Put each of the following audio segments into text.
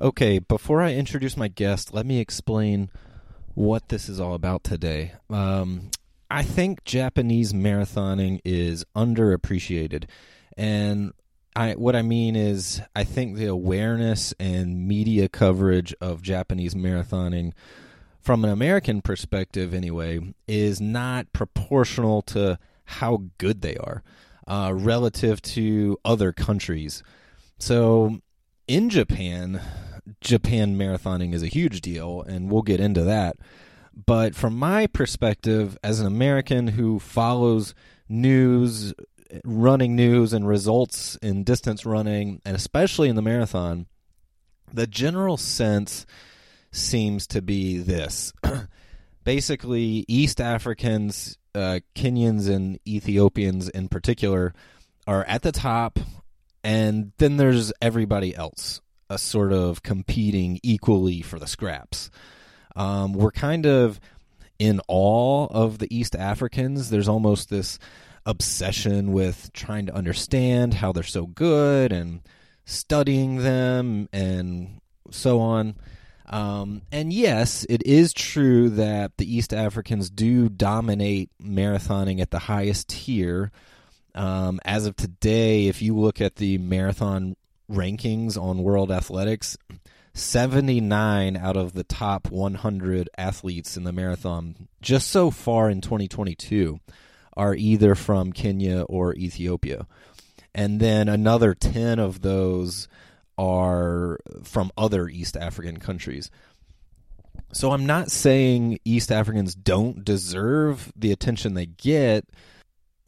Okay, before I introduce my guest, let me explain what this is all about today. Um, I think Japanese marathoning is underappreciated. And I, what I mean is, I think the awareness and media coverage of Japanese marathoning, from an American perspective anyway, is not proportional to how good they are uh, relative to other countries. So in Japan, Japan marathoning is a huge deal, and we'll get into that. But from my perspective, as an American who follows news, running news, and results in distance running, and especially in the marathon, the general sense seems to be this. Basically, East Africans, uh, Kenyans, and Ethiopians in particular are at the top, and then there's everybody else, a sort of competing equally for the scraps. Um, we're kind of in awe of the East Africans. There's almost this obsession with trying to understand how they're so good and studying them and so on. Um, and yes, it is true that the East Africans do dominate marathoning at the highest tier. Um, as of today, if you look at the marathon rankings on World Athletics, 79 out of the top 100 athletes in the marathon just so far in 2022 are either from Kenya or Ethiopia. And then another 10 of those are from other East African countries. So I'm not saying East Africans don't deserve the attention they get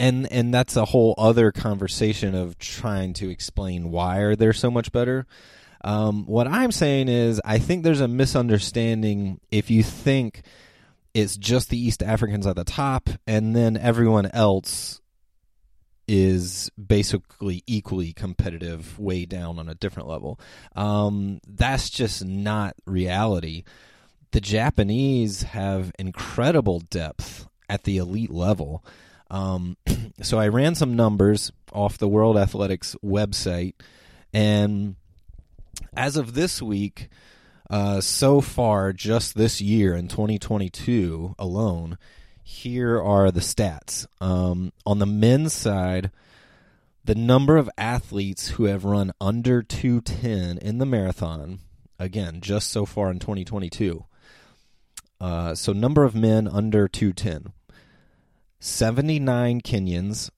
and and that's a whole other conversation of trying to explain why are they so much better. Um, what I'm saying is, I think there's a misunderstanding if you think it's just the East Africans at the top and then everyone else is basically equally competitive way down on a different level. Um, that's just not reality. The Japanese have incredible depth at the elite level. Um, so I ran some numbers off the World Athletics website, and as of this week, uh, so far, just this year in 2022 alone, here are the stats. Um, on the men's side, the number of athletes who have run under 210 in the marathon, again, just so far in 2022. Uh, so, number of men under 210 79 Kenyans,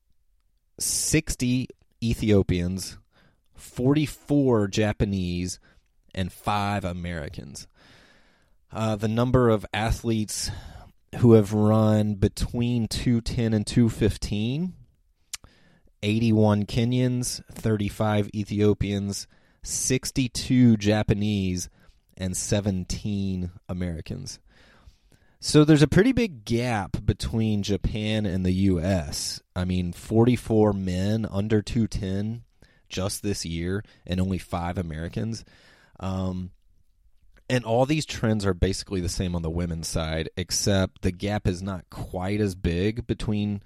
60 Ethiopians, 44 Japanese, and 5 Americans. Uh, the number of athletes who have run between 210 and 215 81 Kenyans, 35 Ethiopians, 62 Japanese, and 17 Americans. So there's a pretty big gap between Japan and the US. I mean, 44 men under 210 just this year and only 5 Americans. Um, and all these trends are basically the same on the women's side, except the gap is not quite as big between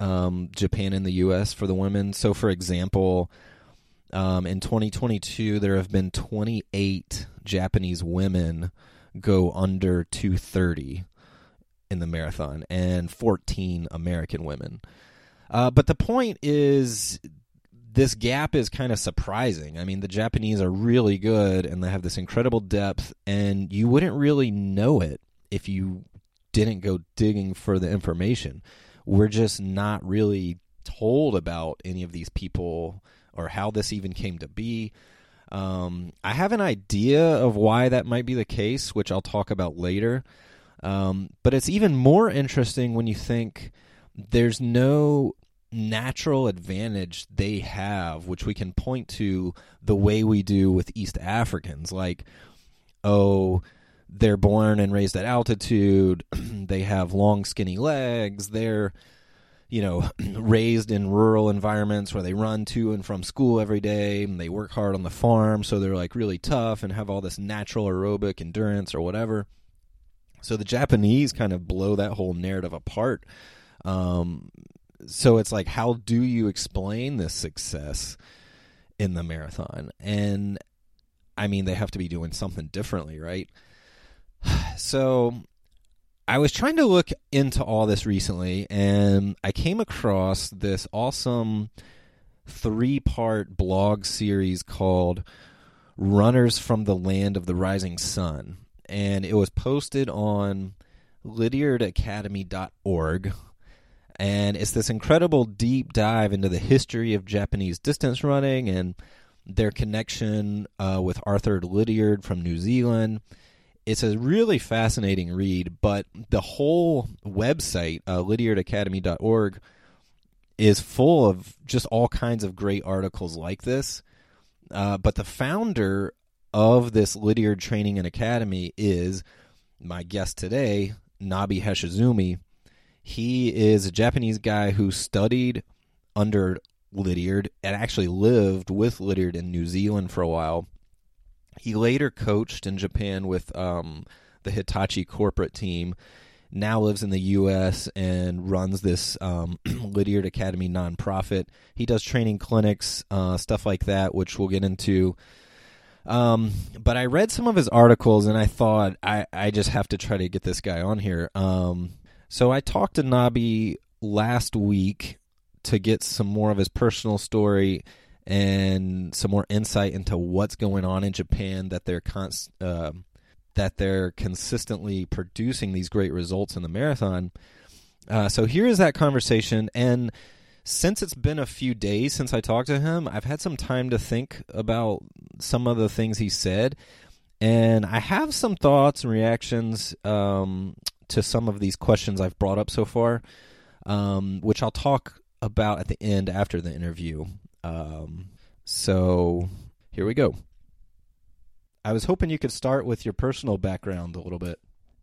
um, Japan and the U.S. for the women. So, for example, um, in 2022, there have been 28 Japanese women go under 230 in the marathon, and 14 American women. Uh, but the point is, this gap is kind of surprising. I mean, the Japanese are really good and they have this incredible depth, and you wouldn't really know it if you didn't go digging for the information. We're just not really told about any of these people or how this even came to be. Um, I have an idea of why that might be the case, which I'll talk about later. Um, but it's even more interesting when you think there's no natural advantage they have, which we can point to the way we do with East Africans. Like, oh, they're born and raised at altitude, they have long, skinny legs, they're you know, raised in rural environments where they run to and from school every day and they work hard on the farm, so they're like really tough and have all this natural aerobic endurance or whatever. So the Japanese kind of blow that whole narrative apart. Um, so it's like how do you explain this success in the marathon and I mean, they have to be doing something differently, right? So I was trying to look into all this recently, and I came across this awesome three part blog series called Runners from the Land of the Rising Sun. And it was posted on lydiardacademy.org. And it's this incredible deep dive into the history of Japanese distance running and their connection uh, with Arthur Lydiard from New Zealand. It's a really fascinating read, but the whole website, uh, lydiardacademy.org, is full of just all kinds of great articles like this. Uh, but the founder of this Lydiard Training and Academy is my guest today, Nobby Hashizume. He is a Japanese guy who studied under Lydiard and actually lived with Lydiard in New Zealand for a while. He later coached in Japan with um, the Hitachi corporate team. Now lives in the U.S. and runs this um, Lydiard Academy nonprofit. He does training clinics, uh, stuff like that, which we'll get into. Um, but I read some of his articles and I thought I, I just have to try to get this guy on here. Um, so I talked to Nobby last week to get some more of his personal story and some more insight into what's going on in Japan that they're uh, that they're consistently producing these great results in the marathon. Uh, so here is that conversation, and since it's been a few days since I talked to him, I've had some time to think about some of the things he said, and I have some thoughts and reactions um, to some of these questions I've brought up so far, um, which I'll talk about at the end after the interview. Um, so here we go. I was hoping you could start with your personal background a little bit.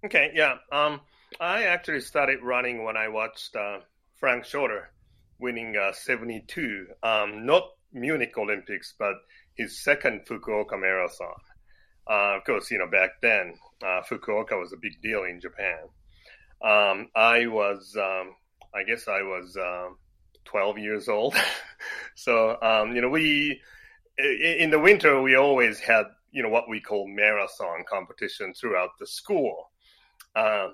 Okay, yeah. Um, I actually started running when I watched uh, Frank Shorter winning uh, 72, um, not Munich Olympics, but his second Fukuoka marathon. Uh, of course, you know, back then, uh, Fukuoka was a big deal in Japan. Um, I was, um, I guess I was um, 12 years old. so, um, you know, we, in the winter, we always had, you know, what we call marathon competition throughout the school. Uh,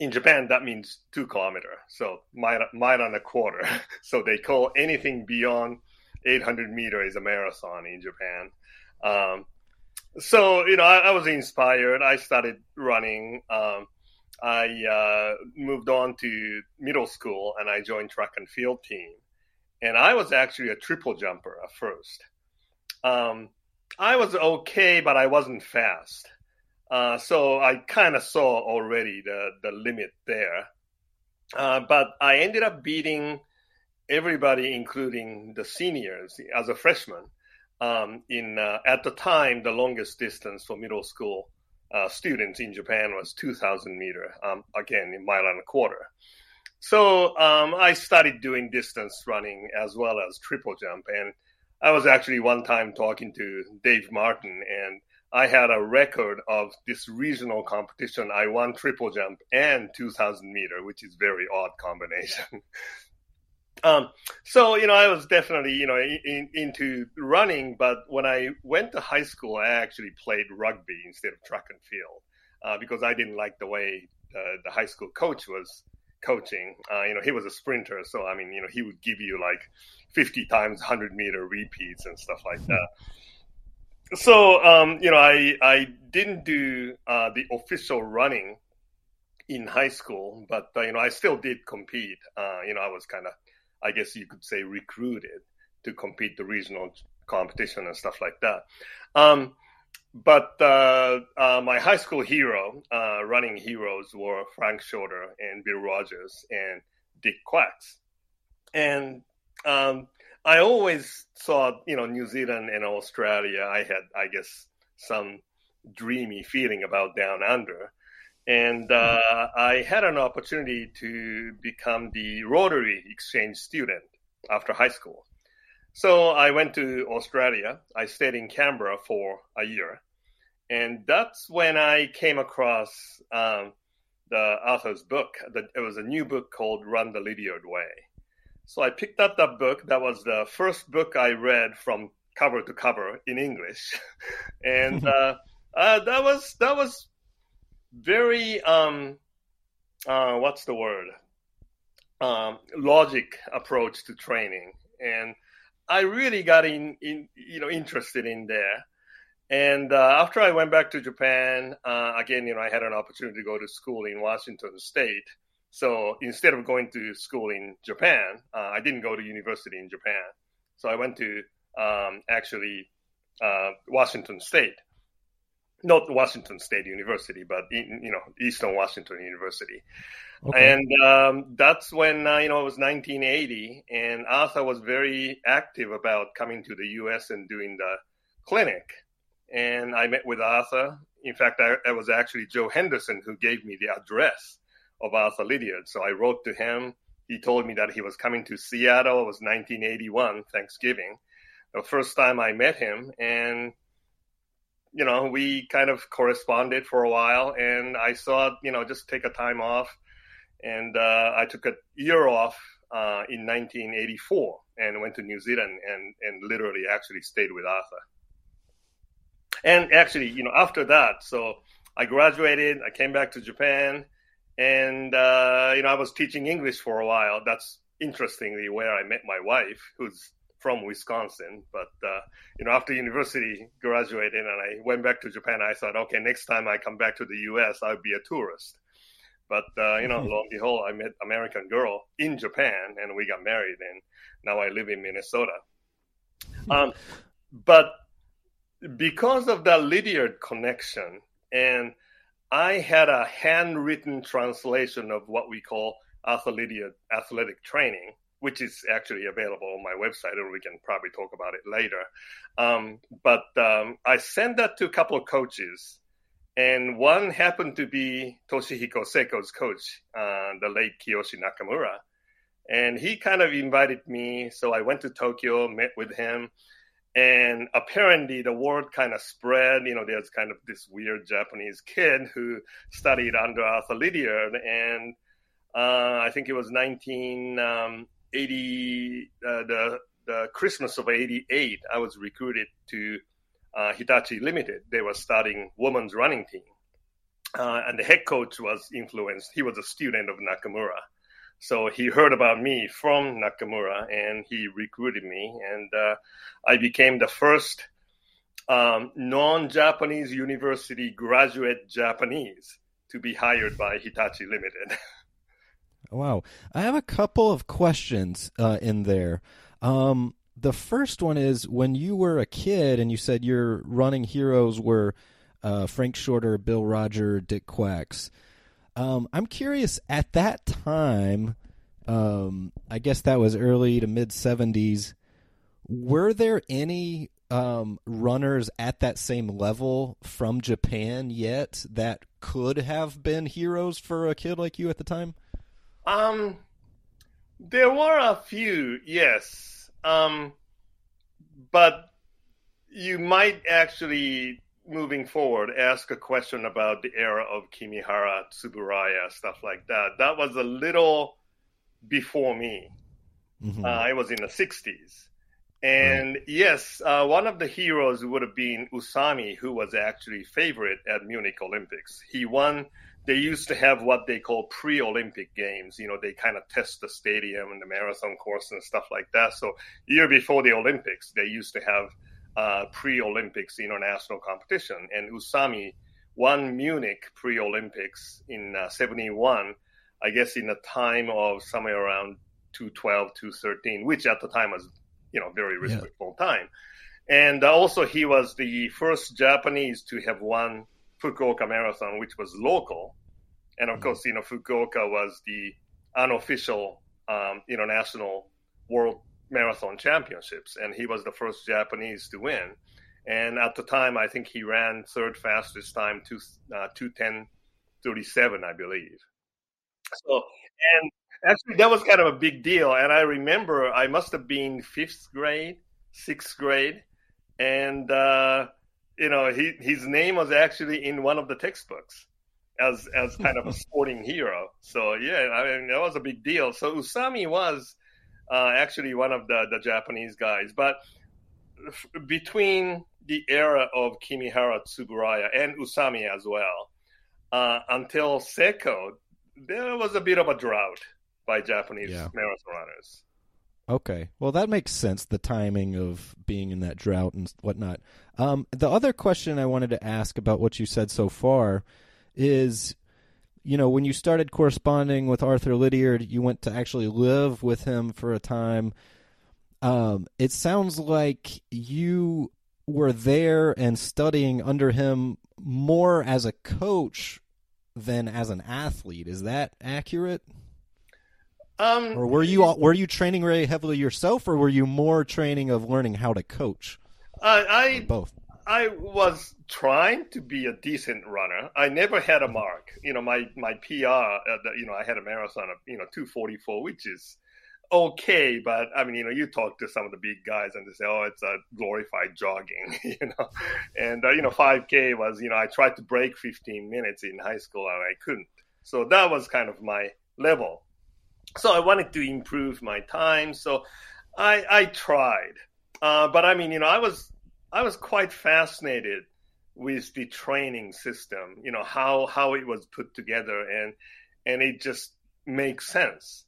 in Japan, that means two kilometer, so mile, mile and a quarter. so they call anything beyond 800 meter is a marathon in Japan. Um, so you know, I, I, was inspired. I started running. Um, I uh, moved on to middle school and I joined track and field team. And I was actually a triple jumper at first. Um, I was okay, but I wasn't fast. Uh, so I kind of saw already the, the limit there. Uh, but I ended up beating everybody, including the seniors, as a freshman. Um, in uh, at the time, the longest distance for middle school uh, students in Japan was 2,000 meter, um, again, in mile and a quarter. So um, I started doing distance running as well as triple jump. And I was actually one time talking to Dave Martin, and I had a record of this regional competition. I won triple jump and 2,000 meter, which is very odd combination. Um, so you know, I was definitely you know in, into running, but when I went to high school, I actually played rugby instead of track and field uh, because I didn't like the way uh, the high school coach was coaching. Uh, you know, he was a sprinter, so I mean, you know, he would give you like 50 times 100 meter repeats and stuff like that. So um, you know, I I didn't do uh, the official running in high school, but uh, you know, I still did compete. Uh, you know, I was kind of I guess you could say, recruited to compete the regional competition and stuff like that. Um, but uh, uh, my high school hero, uh, running heroes, were Frank Shorter and Bill Rodgers and Dick Quax. And um, I always thought, you know, New Zealand and Australia, I had, I guess, some dreamy feeling about down under. And uh, I had an opportunity to become the Rotary exchange student after high school. So I went to Australia. I stayed in Canberra for a year. And that's when I came across um, the Arthur's book. It was a new book called Run the Lydiard Way. So I picked up that book. That was the first book I read from cover to cover in English, and uh, uh, that was that was very um, uh, what's the word um, logic approach to training, and I really got in, in you know interested in there. And uh, after I went back to Japan, uh, again, you know, I had an opportunity to go to school in Washington State. So instead of going to school in Japan, uh, I didn't go to university in Japan. So I went to um, actually uh, Washington State, not Washington State University, but in, you know Eastern Washington University. Okay. And um, that's when uh, you know it was 1980, and Arthur was very active about coming to the U.S. and doing the clinic. And I met with Arthur. In fact, I, it was actually Joe Henderson who gave me the address of Arthur Lydiard. So I wrote to him. He told me that he was coming to Seattle. It was 1981, Thanksgiving. The first time I met him, and you know, we kind of corresponded for a while. And I thought, you know, just take a time off. And uh, I took a year off uh, in 1984 and went to New Zealand and, and literally actually stayed with Arthur. And actually, you know, after that, so I graduated, I came back to Japan, and uh, you know, I was teaching English for a while. That's interestingly where I met my wife, who's from Wisconsin. But uh, you know, after university graduated and I went back to Japan, I thought, okay, next time I come back to the U.S., I'll be a tourist. But uh, you know, mm-hmm. lo and behold, I met American girl in Japan, and we got married, and now I live in Minnesota. Hmm. Um, but because of the Lydiard connection, and I had a handwritten translation of what we call Lydiard athletic training, which is actually available on my website, or we can probably talk about it later. Um, but um, I sent that to a couple of coaches, and one happened to be Toshihiko Seko's coach, uh, the late Kiyoshi Nakamura. And he kind of invited me, so I went to Tokyo, met with him, and apparently the word kind of spread. You know, there's kind of this weird Japanese kid who studied under Arthur Lydiard, and uh, I think it was 1980, uh, the the Christmas of '88. I was recruited to uh, Hitachi Limited. They were starting women's running team, uh, and the head coach was influenced. He was a student of Nakamura. So he heard about me from Nakamura and he recruited me, and uh, I became the first um, non Japanese university graduate Japanese to be hired by Hitachi Limited. wow. I have a couple of questions uh, in there. Um, the first one is when you were a kid and you said your running heroes were uh, Frank Shorter, Bill Roger, Dick Quax. Um, I'm curious at that time. Um, I guess that was early to mid 70s. Were there any um, runners at that same level from Japan yet that could have been heroes for a kid like you at the time? Um, there were a few, yes. Um, but you might actually moving forward, ask a question about the era of Kimihara, Tsuburaya, stuff like that. That was a little before me. Mm-hmm. Uh, I was in the 60s. And right. yes, uh, one of the heroes would have been Usami, who was actually favorite at Munich Olympics. He won. They used to have what they call pre-Olympic games. You know, they kind of test the stadium and the marathon course and stuff like that. So year before the Olympics, they used to have uh, pre-Olympics international competition, and Usami won Munich pre-Olympics in uh, 71, I guess in a time of somewhere around 212, 213, which at the time was, you know, very respectable yeah. time. And also he was the first Japanese to have won Fukuoka Marathon, which was local. And of mm-hmm. course, you know, Fukuoka was the unofficial um, international world marathon championships, and he was the first Japanese to win. And at the time, I think he ran third fastest time to uh, 210.37, I believe. So, and actually, that was kind of a big deal. And I remember I must have been fifth grade, sixth grade, and uh, you know, he, his name was actually in one of the textbooks as as kind of a sporting hero. So yeah, I mean that was a big deal. So Usami was uh, actually one of the, the Japanese guys. But f- between the era of Kimihara, Tsuburaya, and Usami as well, uh, until Seko, there was a bit of a drought by Japanese Yeah. marathon runners. Okay. Well, that makes sense. The timing of being in that drought and whatnot. Um, the other question I wanted to ask about what you said so far is, you know, when you started corresponding with Arthur Lydiard, you went to actually live with him for a time. Um, it sounds like you were there and studying under him more as a coach than as an athlete. Is that accurate? Um, Or were you were you training very heavily yourself, or were you more training of learning how to coach? I, Or I both. I was trying to be a decent runner. I never had a mark. You know, my my PR. Uh, you know, I had a marathon of you know two forty four, which is okay. But I mean, you know, you talk to some of the big guys and they say, "Oh, it's a glorified jogging," you know. And uh, you know, five k was you know I tried to break fifteen minutes in high school and I couldn't. So that was kind of my level. So I wanted to improve my time. So I I tried. Uh, but I mean, you know, I was I was quite fascinated with the training system. You know how how it was put together, and and it just makes sense.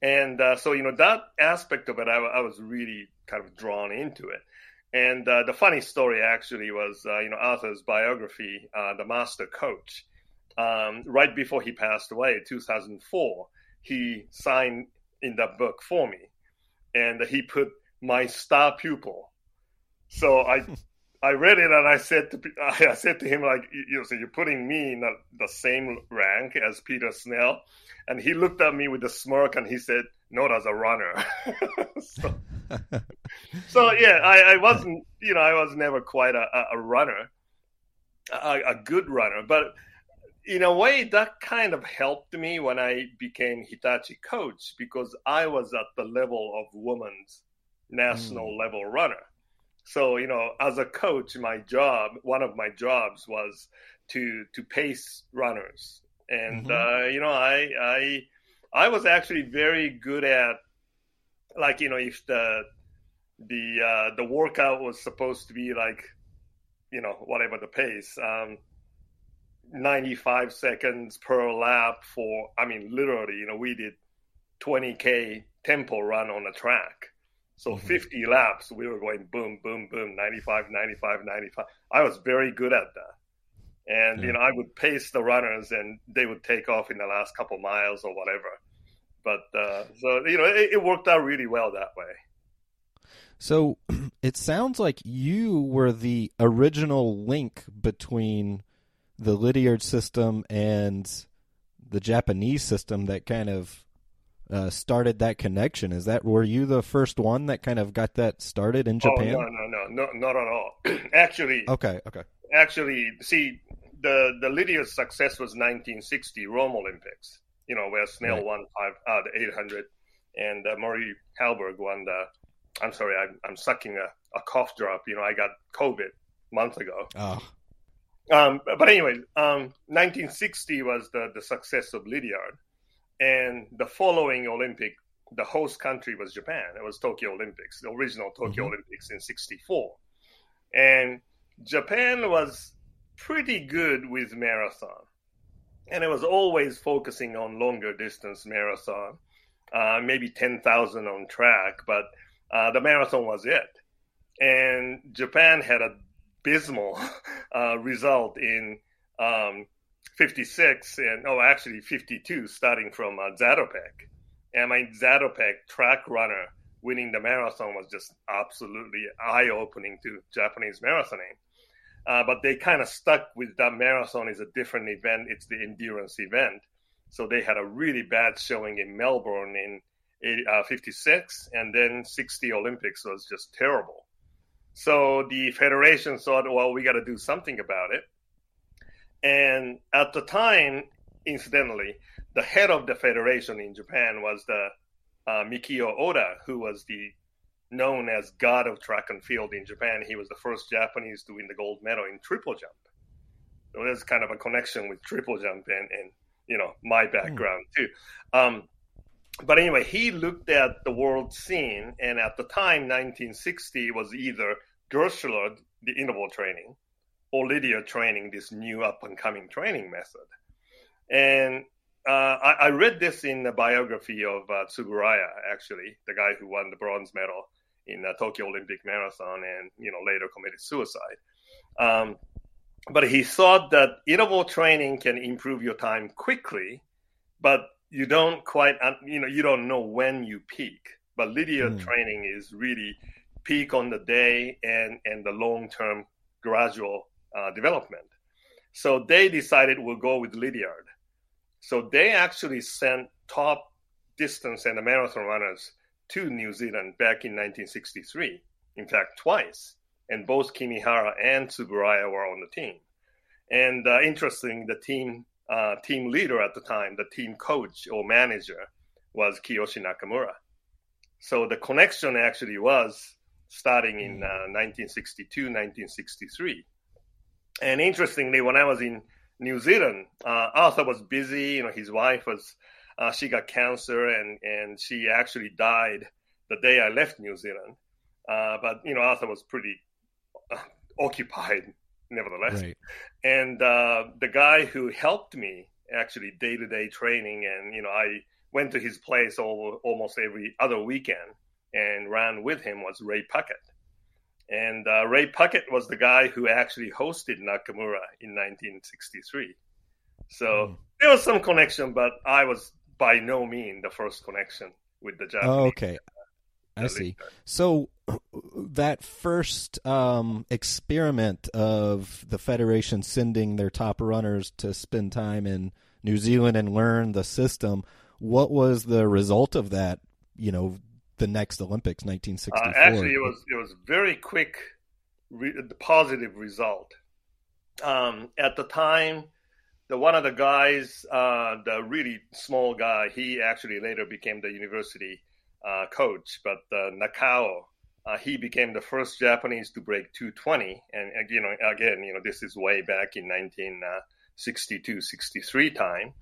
And uh, so you know that aspect of it, I, I was really kind of drawn into it. And uh, the funny story actually was, uh, you know, Arthur's biography, uh, the master coach. Um, right before he passed away, 2004, he signed in that book for me, and he put my star pupil. So I I read it and I said to I said to him like you know so you're putting me in the, the same rank as Peter Snell, and he looked at me with a smirk and he said, "Not as a runner." so, so yeah, I, I wasn't you know I was never quite a, a runner, a, a good runner, but in a way that kind of helped me when I became Hitachi coach because I was at the level of women's national mm. level runner. So, you know, as a coach, my job, one of my jobs was to to pace runners. And mm-hmm. uh, you know, I I I was actually very good at like, you know, if the the uh, the workout was supposed to be like, you know, whatever the pace, um, 95 seconds per lap for I mean literally, you know, we did 20k tempo run on a track. So mm-hmm. 50 laps, we were going boom, boom, boom, 95, 95, 95. I was very good at that. And, yeah. you know, I would pace the runners and they would take off in the last couple miles or whatever. But, uh, so, you know, it, it worked out really well that way. So it sounds like you were the original link between the Lydiard system and the Japanese system that kind of uh, started that connection. Is that were you the first one that kind of got that started in Japan? Oh, no, no, no, no, not at all. actually, okay, okay. Actually, see, the the Lydiard success was 1960 Rome Olympics. You know, where Snell right. won five, uh, the 800, and uh, Murray Halberg won the. I'm sorry, I'm, I'm sucking a, a cough drop. You know, I got COVID a month ago. Oh. Um, but anyway, um, 1960 was the, the success of Lydiard. And the following Olympic, the host country was Japan. It was Tokyo Olympics, the original Tokyo mm-hmm. Olympics in 64. And Japan was pretty good with marathon. And it was always focusing on longer distance marathon, uh, maybe 10,000 on track, but uh, the marathon was it. And Japan had a abysmal uh, result in um, 56 and oh actually 52 starting from uh, Zatopek. And my Zatopek track runner winning the marathon was just absolutely eye-opening to Japanese marathoning. Uh, but they kind of stuck with that marathon is a different event. It's the endurance event. So they had a really bad showing in Melbourne in 80, uh, 56, and then 60 Olympics was just terrible. So the federation thought, well, we got to do something about it. And at the time, incidentally, the head of the federation in Japan was the uh, Mikio Oda, who was the known as god of track and field in Japan. He was the first Japanese to win the gold medal in triple jump. So there's kind of a connection with triple jump and, and you know my background mm. too. Um, but anyway, he looked at the world scene, and at the time, 1960 was either Gerschler, the interval training, or Lydiard training, this new up and coming training method. And uh, I, I, read this in the biography of uh, Tsuburaya, actually, the guy who won the bronze medal in the Tokyo Olympic Marathon and you know later committed suicide. Um, but he thought that interval training can improve your time quickly, but you don't quite you know you don't know when you peak. But Lydiard mm. training is really peak on the day and and the long term gradual uh, development. So they decided we'll go with Lydiard. So they actually sent top distance and marathon runners to New Zealand back in 1963. In fact, twice. And both Kimihara and Tsuburaya were on the team. And uh, interesting, the team uh, team leader at the time, the team coach or manager, was Kiyoshi Nakamura. So the connection actually was starting in uh, 1962, 1963. And interestingly, when I was in New Zealand, uh, Arthur was busy. You know, his wife was uh, she got cancer, and and she actually died the day I left New Zealand. Uh, but you know, Arthur was pretty uh, occupied, nevertheless. Right. And uh, the guy who helped me actually day to day training, and you know, I went to his place all, almost every other weekend and ran with him was Ray Puckett. And uh, Ray Puckett was the guy who actually hosted Nakamura in 1963. So mm. there was some connection, but I was by no means the first connection with the Japanese. Oh, okay. I see. So that first um, experiment of the federation sending their top runners to spend time in New Zealand and learn the system, what was the result of that? You know, the next Olympics, 1964. Uh, actually, it was it was very quick, re- positive result. Um, at the time, the one of the guys, uh, the really small guy, he actually later became the university uh, coach. But uh, Nakao, uh, he became the first Japanese to break 220, and you know, again, you know, this is way back in 1962, 63 time.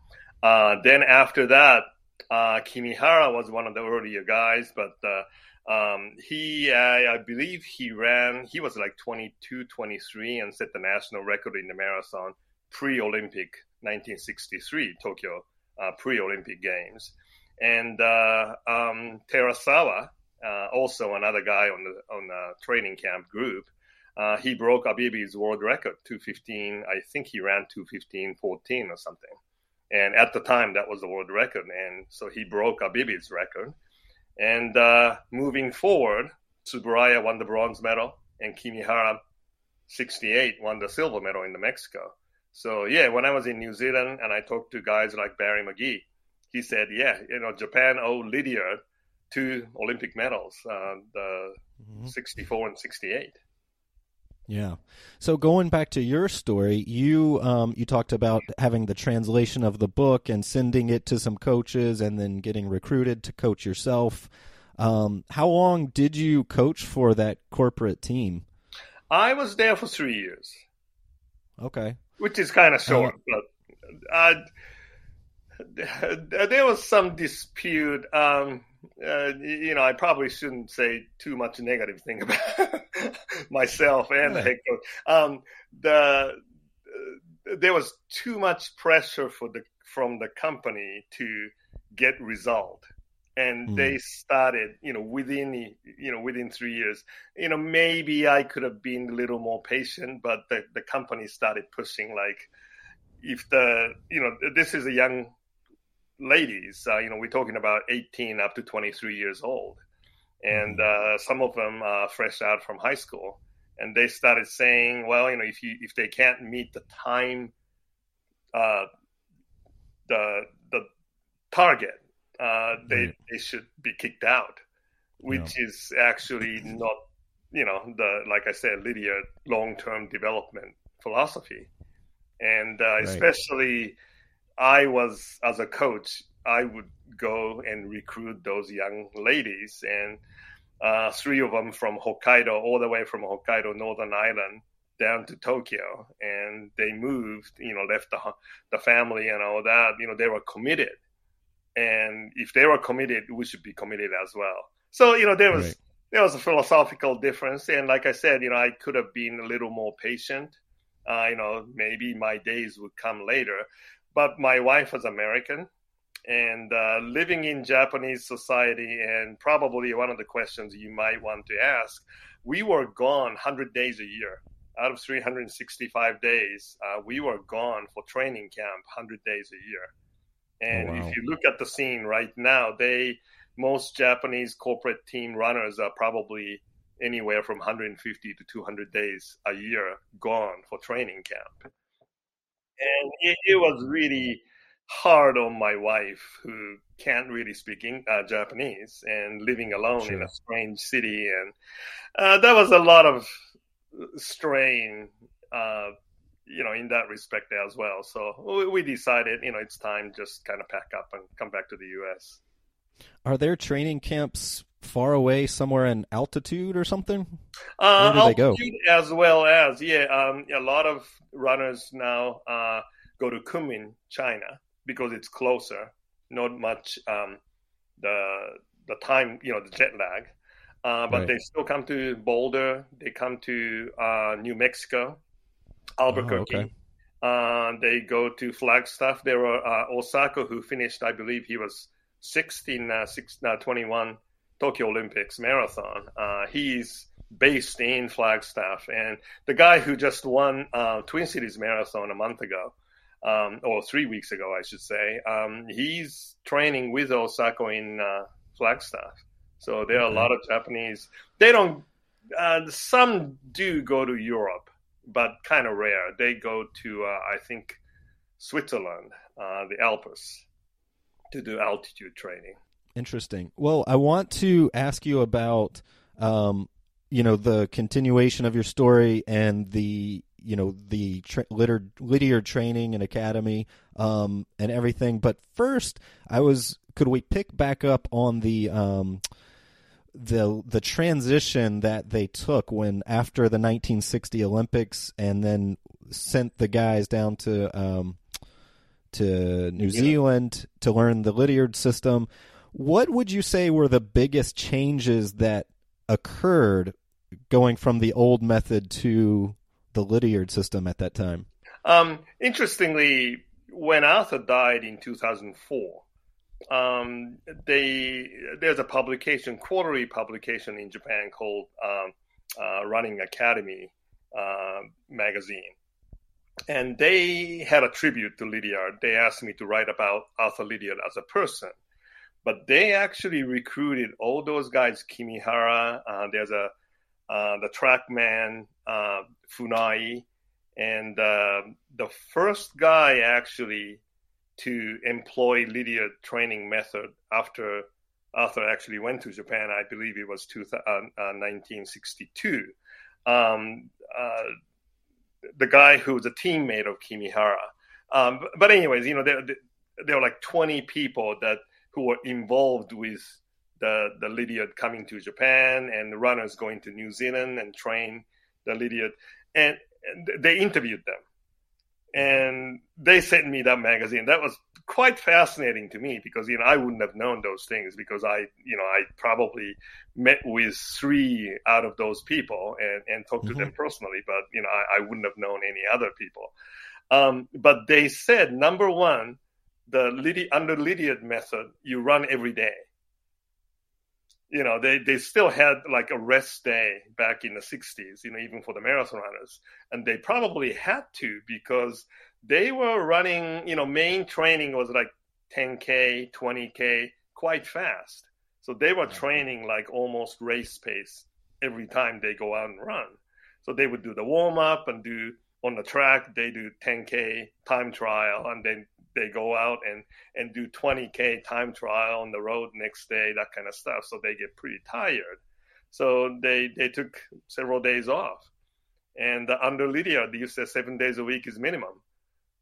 Uh, then after that, uh, Kimihara was one of the earlier guys, but uh, um, he, I, I, believe he ran, he was like 22, 23 and set the national record in the marathon pre Olympic 1963 Tokyo uh, pre Olympic Games. And uh, um, Terasawa, uh, also another guy on the, on the training camp group, uh, he broke Abebe's world record, 215. I think he ran 215, 14 or something. And at the time, that was the world record. And so he broke Abebe's record. And uh, moving forward, Tsuburaya won the bronze medal, and Kimihara, 68, won the silver medal in the Mexico. So yeah, when I was in New Zealand and I talked to guys like Barry Magee, he said, yeah, you know, Japan owed Lydiard two Olympic medals, uh, the mm-hmm. 64 and 68. Yeah. So going back to your story, you um, you talked about having the translation of the book and sending it to some coaches, and then getting recruited to coach yourself. Um, how long did you coach for that corporate team? I was there for three years. Okay. Which is kind of short, uh, but uh, there was some dispute. Um, uh, you know, I probably shouldn't say too much negative thing about myself and the head coach. Um, the uh, there was too much pressure for the from the company to get result, and mm. they started, you know, within you know within three years. You know, maybe I could have been a little more patient, but the the company started pushing like if the you know this is a young ladies. Uh, you know, we're talking about 18 up to 23 years old, and mm-hmm. uh, some of them are fresh out from high school, and they started saying, well, you know, if you if they can't meet the time, uh, the the target, uh, they they should be kicked out, which yeah. is actually not, you know, the like I said, Lydiard long term development philosophy, and uh, right. especially I was as a coach, I would go and recruit those young ladies, and uh, three of them from Hokkaido, all the way from Hokkaido, Northern Island, down to Tokyo, and they moved. You know, left the the family and all that. You know, they were committed, and if they were committed, we should be committed as well. So you know there was right. there was a philosophical difference, and like I said, you know I could have been a little more patient. Uh, you know maybe my days would come later, but my wife was American, and uh, living in Japanese society, and probably one of the questions you might want to ask, we were gone 100 days a year. Out of 365 days, uh, we were gone for training camp 100 days a year. And wow. if you look at the scene right now, they most Japanese corporate team runners are probably anywhere from 150 to 200 days a year gone for training camp. And it, it was really hard on my wife who can't really speak uh, Japanese and living alone sure. in a strange city. And uh, that was a lot of strain, uh, you know, in that respect as well. So we decided, you know, it's time just kind of pack up and come back to the U.S. Are there training camps far away, somewhere in altitude or something? Uh, Where do they go? As well as, yeah, um, a lot of runners now uh, go to Kunming, China, because it's closer. Not much um, the the time, you know, the jet lag. Uh, but right. they still come to Boulder. They come to uh, New Mexico, Albuquerque. Oh, okay. uh, they go to Flagstaff. There were uh, Osako, who finished, I believe he was 16, uh, 16 uh, 21 Tokyo Olympics marathon. Uh, he's based in Flagstaff. And the guy who just won Twin Cities Marathon a month ago, um, or three weeks ago, I should say, um, he's training with Osako in Flagstaff. So there are okay. a lot of Japanese. They don't. Uh, some do go to Europe, but kind of rare. They go to uh, I think Switzerland, uh, the Alps, to do altitude training. Interesting. Well, I want to ask you about, um, you know, the continuation of your story and the you know the tra- Lydiard training and academy um, and everything. But first, I was could we pick back up on the um, the the transition that they took when after the 1960 Olympics and then sent the guys down to um, to New yeah. Zealand to learn the Lydiard system. What would you say were the biggest changes that occurred going from the old method to the Lydiard system at that time? Um, interestingly, when Arthur died in 2004, um, they there's a publication, quarterly publication in Japan called um, uh, Running Academy uh, magazine, and they had a tribute to Lydiard. They asked me to write about Arthur Lydiard as a person, but they actually recruited all those guys. Kimihara, uh, there's a uh, the trackman uh, Funai, and uh, the first guy actually to employ Lydiard training method after Arthur actually went to Japan. I believe it was two, uh, uh, 1962. Um, uh, the guy who was a teammate of Kimihara. Um, but anyways, you know, there, there were like 20 people that who were involved with the the Lydiard coming to Japan and the runners going to New Zealand and train the Lydiard, and, they interviewed them and they sent me that magazine. That was quite fascinating to me because you know I wouldn't have known those things because I you know I probably met with three out of those people and and talked mm-hmm. to them personally, but you know I, I, wouldn't have known any other people. Um, but they said number one, the under Lydiard method, you run every day. You know they they still had like a rest day back in the 60s you know even for the marathon runners. And they probably had to because they were running you know main training was like 10k 20k quite fast. So they were mm-hmm. training like almost race pace every time they go out and run. So they would do the warm up and do on the track they do 10k time trial and then they go out and and do 20k time trial on the road next day that kind of stuff so they get pretty tired. So they they took several days off. And under Lydiard they used to seven days a week is minimum.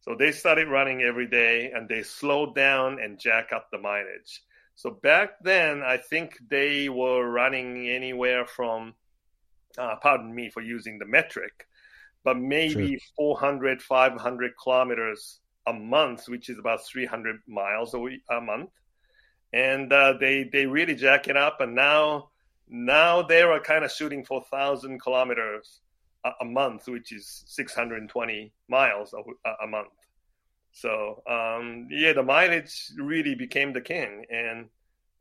So they started running every day and they slowed down and jack up the mileage. So back then i think they were running anywhere from uh, pardon me for using the metric but maybe sure. 400 500 kilometers a month, which is about 300 miles a, week, a month. and uh, they they really jack it up, and now now they are kind of shooting for thousand kilometers a, a, month, which is 620 miles a, a month. So um, yeah, the mileage really became the king, and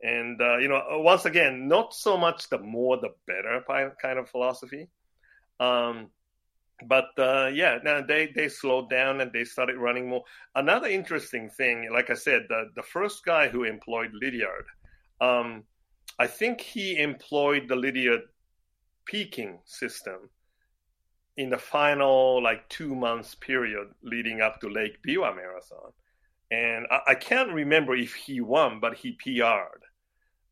and uh, you know once again, not so much the more the better kind of philosophy. Um, but uh, yeah, now they they slowed down and they started running more. Another interesting thing, like I said, the the first guy who employed Lydiard, um, I think he employed the Lydiard peaking system in the final like two months period leading up to Lake Biwa Marathon, and I, can't remember if he won, but he PR'd.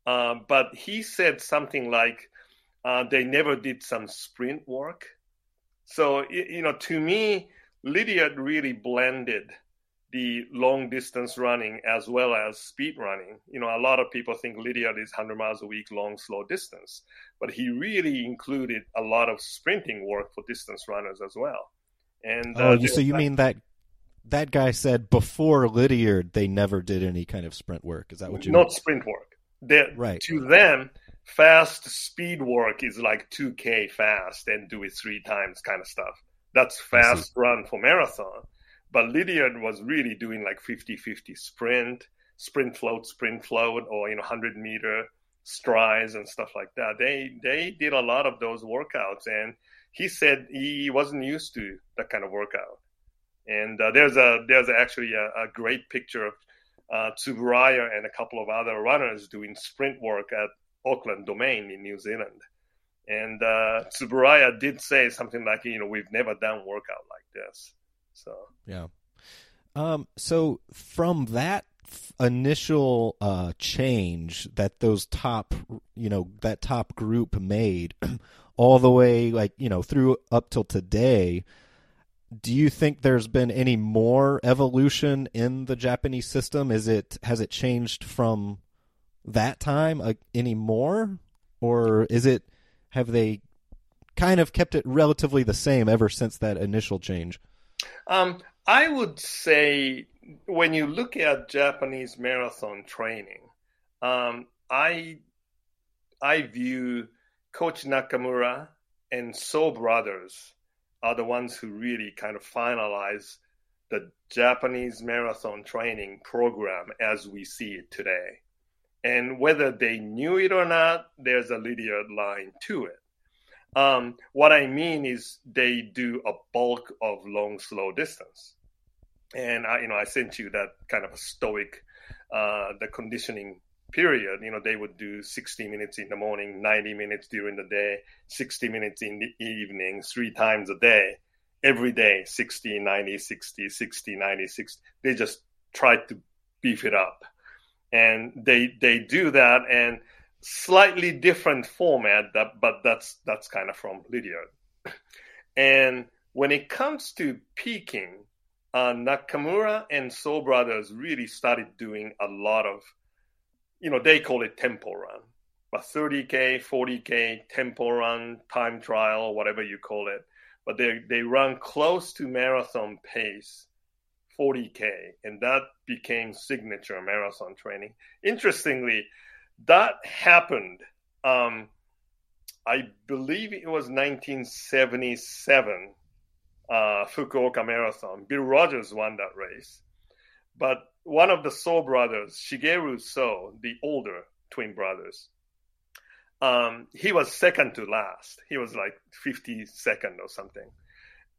Uh, but he said something like uh, they never did some sprint work so, you know, to me, Lydiard really blended the long distance running as well as speed running. You know, a lot of people think Lydiard is 100 miles a week, long, slow distance, but he really included a lot of sprinting work for distance runners as well. And oh, uh, so you mean that that guy said before Lydiard they never did any kind of sprint work? Is that what you? Mean? Not mean? sprint work. Right. To them, fast speed work is like 2k fast and do it three times kind of stuff. That's fast run for marathon but lydiard was really doing like 50-50 sprint sprint float sprint float or you know 100 meter strides and stuff like that. They they did a lot of those workouts and he said he wasn't used to that kind of workout. And uh, there's a there's actually a, a great picture of uh, Tsuburaya and a couple of other runners doing sprint work at Auckland Domain in New Zealand. And uh, Tsuburaya did say something like, you know, we've never done workout like this. So yeah. Um. So from that initial uh, change that those top, you know, that top group made, all the way like you know through up till today. Do you think there's been any more evolution in the Japanese system? Is it has it changed from that time uh, anymore, or is it have they kind of kept it relatively the same ever since that initial change? Um, I would say when you look at Japanese marathon training, um, I I view Coach Nakamura and So Brothers are the ones who really kind of finalize the Japanese marathon training program as we see it today. And whether they knew it or not, there's a Lydiard line to it. Um, what I mean is they do a bulk of long, slow distance. And I, you know, I sent you that kind of a stoic, uh, the conditioning period. You know, they would do 60 minutes in the morning, 90 minutes during the day, 60 minutes in the evening, three times a day, every day, 60, 90, 60, 60, 90, 60. They just tried to beef it up and they they do that and slightly different format that but that's that's kind of from Lydiard. And when it comes to peaking, uh, Nakamura and So Brothers really started doing a lot of, you know, they call it tempo run, but 30k, 40k tempo run, time trial, whatever you call it. But they they run close to marathon pace 40K, and that became signature marathon training. Interestingly, that happened, um, I believe it was 1977 uh, Fukuoka Marathon. Bill Rodgers won that race. But one of the So brothers, Shigeru So, the older twin brothers, um, he was second to last. He was like 52nd or something.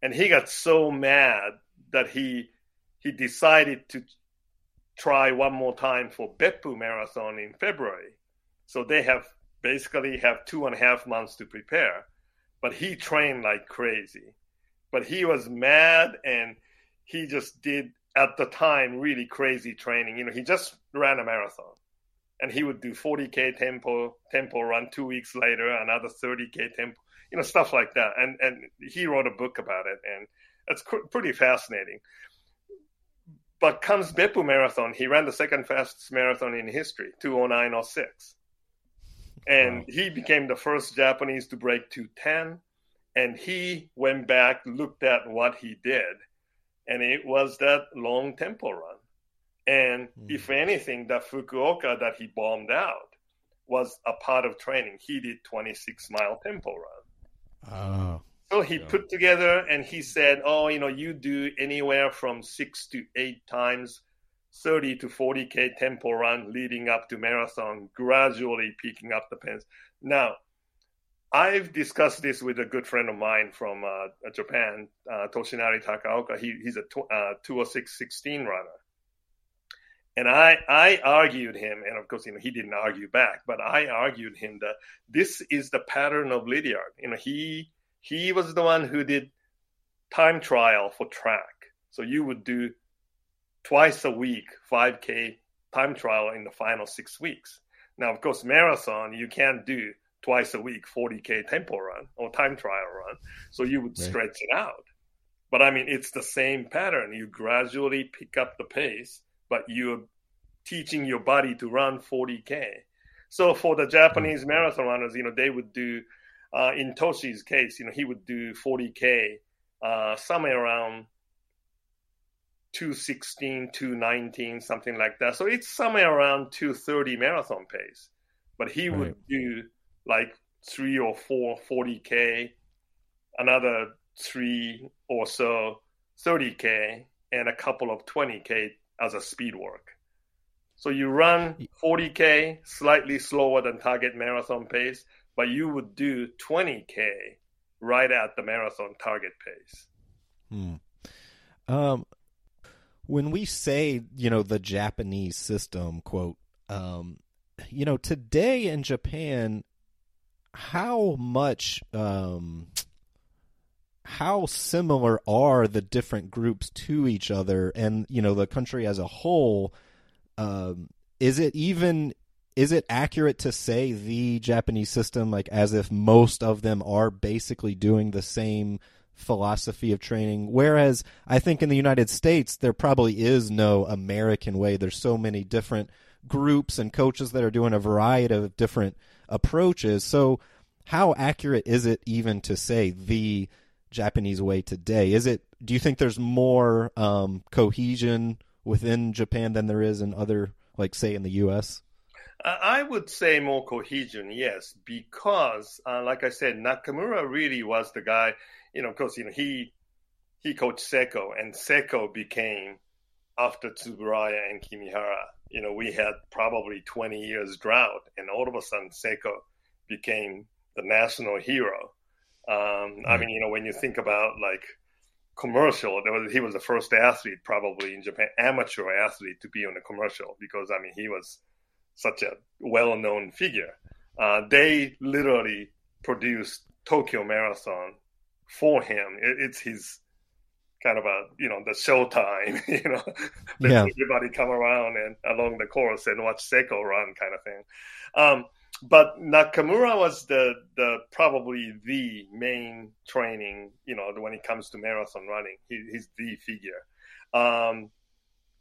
And he got so mad that he he decided to try one more time for Beppu Marathon in February. So they have basically have two and a half months to prepare. But he trained like crazy. But he was mad and he just did at the time really crazy training. You know, he just ran a marathon. And he would do 40k tempo tempo run two weeks later, another 30k tempo, you know, stuff like that. And and he wrote a book about it, and it's pretty fascinating. But comes Beppu Marathon, he ran the second fastest marathon in history, 209.06. And wow. he became the first Japanese to break 210. And he went back, looked at what he did, and it was that long tempo run. And mm. if anything, that Fukuoka that he bombed out was a part of training. He did 26 mile tempo run. Oh. So he yeah. put together and he said, Oh, you know, you do anywhere from six to eight times 30 to 40K tempo run leading up to marathon, gradually picking up the pace. Now, I've discussed this with a good friend of mine from uh, Japan, uh, Toshinari Takaoka. He, he's a tw- uh, 206.16 runner. And I, I argued him, and of course, you know, he didn't argue back, but I argued him that this is the pattern of Lydiard. You know, he, he was the one who did time trial for track. So you would do twice a week, 5K time trial in the final six weeks. Now, of course, marathon, you can't do twice a week 40k tempo run or time trial run so you would right. stretch it out but i mean it's the same pattern you gradually pick up the pace but you're teaching your body to run 40k so for the japanese mm. marathon runners you know they would do uh, in toshi's case you know he would do 40k uh, somewhere around 216 219 something like that so it's somewhere around 230 marathon pace but he right. would do like three or four 40k, another three or so 30k, and a couple of 20k as a speed work. So you run 40k slightly slower than target marathon pace, but you would do 20k right at the marathon target pace. Hmm. Um, when we say you know the Japanese system, quote, um, you know today in Japan, how much um, how similar are the different groups to each other and you know the country as a whole um, is it even is it accurate to say the japanese system like as if most of them are basically doing the same philosophy of training whereas i think in the united states there probably is no american way there's so many different groups and coaches that are doing a variety of different approaches. So, how accurate is it even to say the Japanese way today? Is it? Do you think there's more um, cohesion within Japan than there is in other, like say, in the U.S.? I would say more cohesion, yes, because uh, like I said, Nakamura really was the guy. You know, of course, you know he he coached Seko, and Seko became after Tsuburaya and Kimihara you know, we had probably 20 years drought, and all of a sudden Seko became the national hero. Um, I mean, you know, when you think about like commercial, was, he was the first athlete probably in Japan, amateur athlete to be on a commercial because I mean he was such a well-known figure. Uh, they literally produced Tokyo Marathon for him. It, it's his kind of a you know the showtime you know yeah. everybody come around and along the course and watch Seko run kind of thing um, but Nakamura was the the probably the main training you know when it comes to marathon running he, he's the figure um,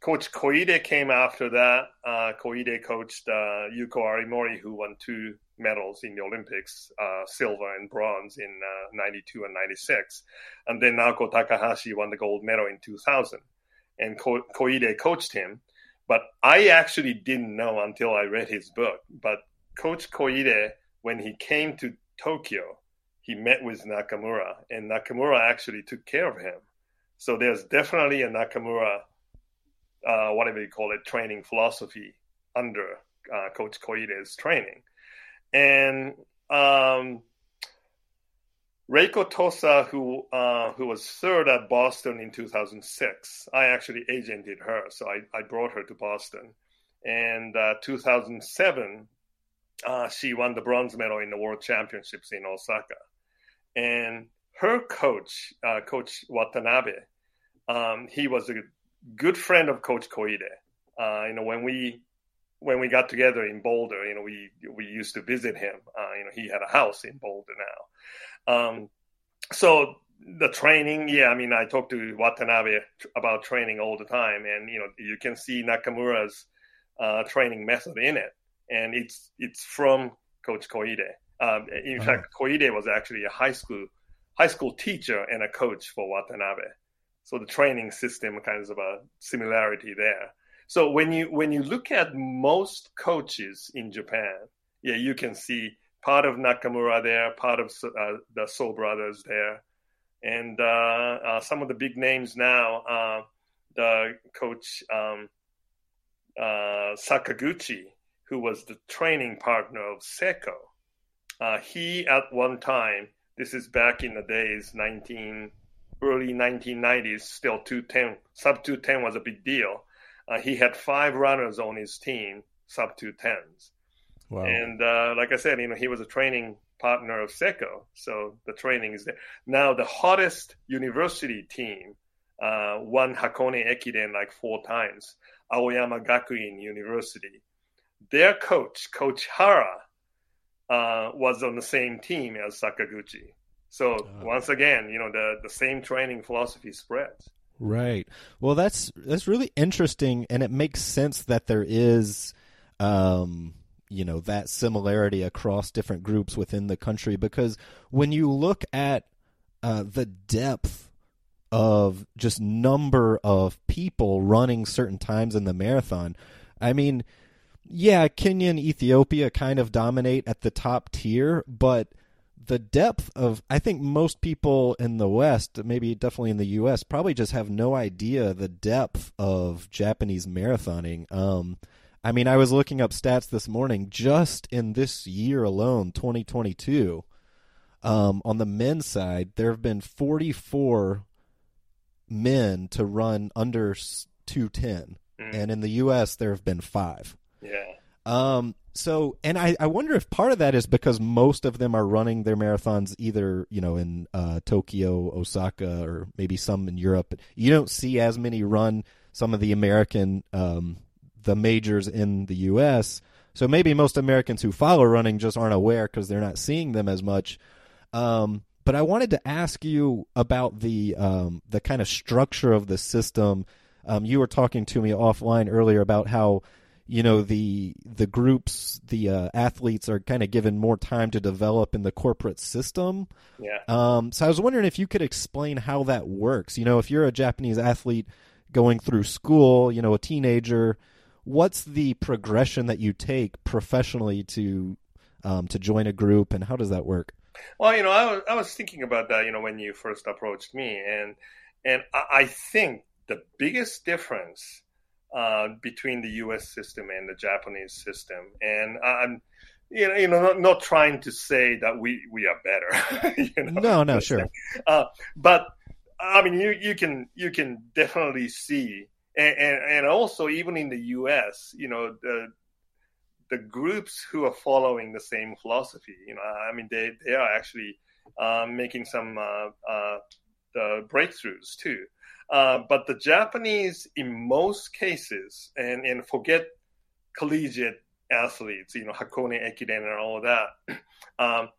Coach Koide came after that. Uh, Koide coached uh, Yuko Arimori, who won two medals in the Olympics, uh, silver and bronze in uh, 92 and 96. And then Naoko Takahashi won the gold medal in 2000. And Ko- Koide coached him. But I actually didn't know until I read his book. But Coach Koide, when he came to Tokyo, he met with Nakamura, and Nakamura actually took care of him. So there's definitely a Nakamura, uh, whatever you call it, training philosophy under uh, Coach Koide's training. And um, Reiko Tosa, who uh, who was third at Boston in 2006, I actually agented her, so I, I brought her to Boston. And uh, 2007, uh, she won the bronze medal in the World Championships in Osaka. And her coach, uh, Coach Watanabe, um, he was a good friend of Coach Koide. Uh, you know, when we when we got together in Boulder, you know, we we used to visit him. Uh, you know, he had a house in Boulder now. Um, so the training, yeah, I mean, I talk to Watanabe about training all the time, and you know, you can see Nakamura's uh, training method in it, and it's it's from Coach Koide. Um, in uh-huh. fact, Koide was actually a high school high school teacher and a coach for Watanabe, so the training system kind of a similarity there. So when you when you look at most coaches in Japan, yeah, you can see part of Nakamura there, part of uh, the So brothers there, and uh, uh, some of the big names now. The coach um, uh, Sakaguchi, who was the training partner of Seko. Uh, he at one time, this is back in the days, 19 early 1990s, still 210, sub 210 was a big deal. Uh, he had five runners on his team, sub 210s. Wow. And uh, like I said, you know, he was a training partner of Seko, so the training is there. Now the hottest university team uh, won Hakone Ekiden like four times. Aoyama Gakuin University. Their coach, Coach Hara, uh, was on the same team as Sakaguchi. So oh. once again, you know, the, the same training philosophy spreads. Right. Well, that's that's really interesting, and it makes sense that there is, um, you know, that similarity across different groups within the country. Because when you look at uh, the depth of just number of people running certain times in the marathon. I mean, yeah, Kenya and Ethiopia kind of dominate at the top tier, but the depth of I think most people in the West, maybe definitely in the US, probably just have no idea the depth of Japanese marathoning. Um, I mean, I was looking up stats this morning just in this year alone, 2022. Um, on the men's side, there have been 44 men to run under 210 mm. and in the US there have been 5. Yeah. Um so and I I wonder if part of that is because most of them are running their marathons either, you know, in uh, Tokyo, Osaka or maybe some in Europe. You don't see as many run some of the American um the majors in the US. So maybe most Americans who follow running just aren't aware because they're not seeing them as much. Um, but I wanted to ask you about the um, the kind of structure of the system. Um, you were talking to me offline earlier about how you know the the groups, the uh, athletes are kind of given more time to develop in the corporate system. Yeah. Um, so I was wondering if you could explain how that works. You know, if you're a Japanese athlete going through school, you know, a teenager, what's the progression that you take professionally to um, to join a group, and how does that work? Well, you know, I was I was thinking about that, you know, when you first approached me, and and I think the biggest difference uh, between the U.S. system and the Japanese system, and I'm you know, you know, not, not trying to say that we we are better. you know? No, no, sure. Uh, but I mean, you you can you can definitely see, and, and, and also even in the U.S., you know, the the groups who are following the same philosophy. You know, I mean, they they are actually um, making some uh, uh, the breakthroughs too. Uh, but the Japanese, in most cases, and and forget collegiate athletes, you know, Hakone Ekiden and all that. Um,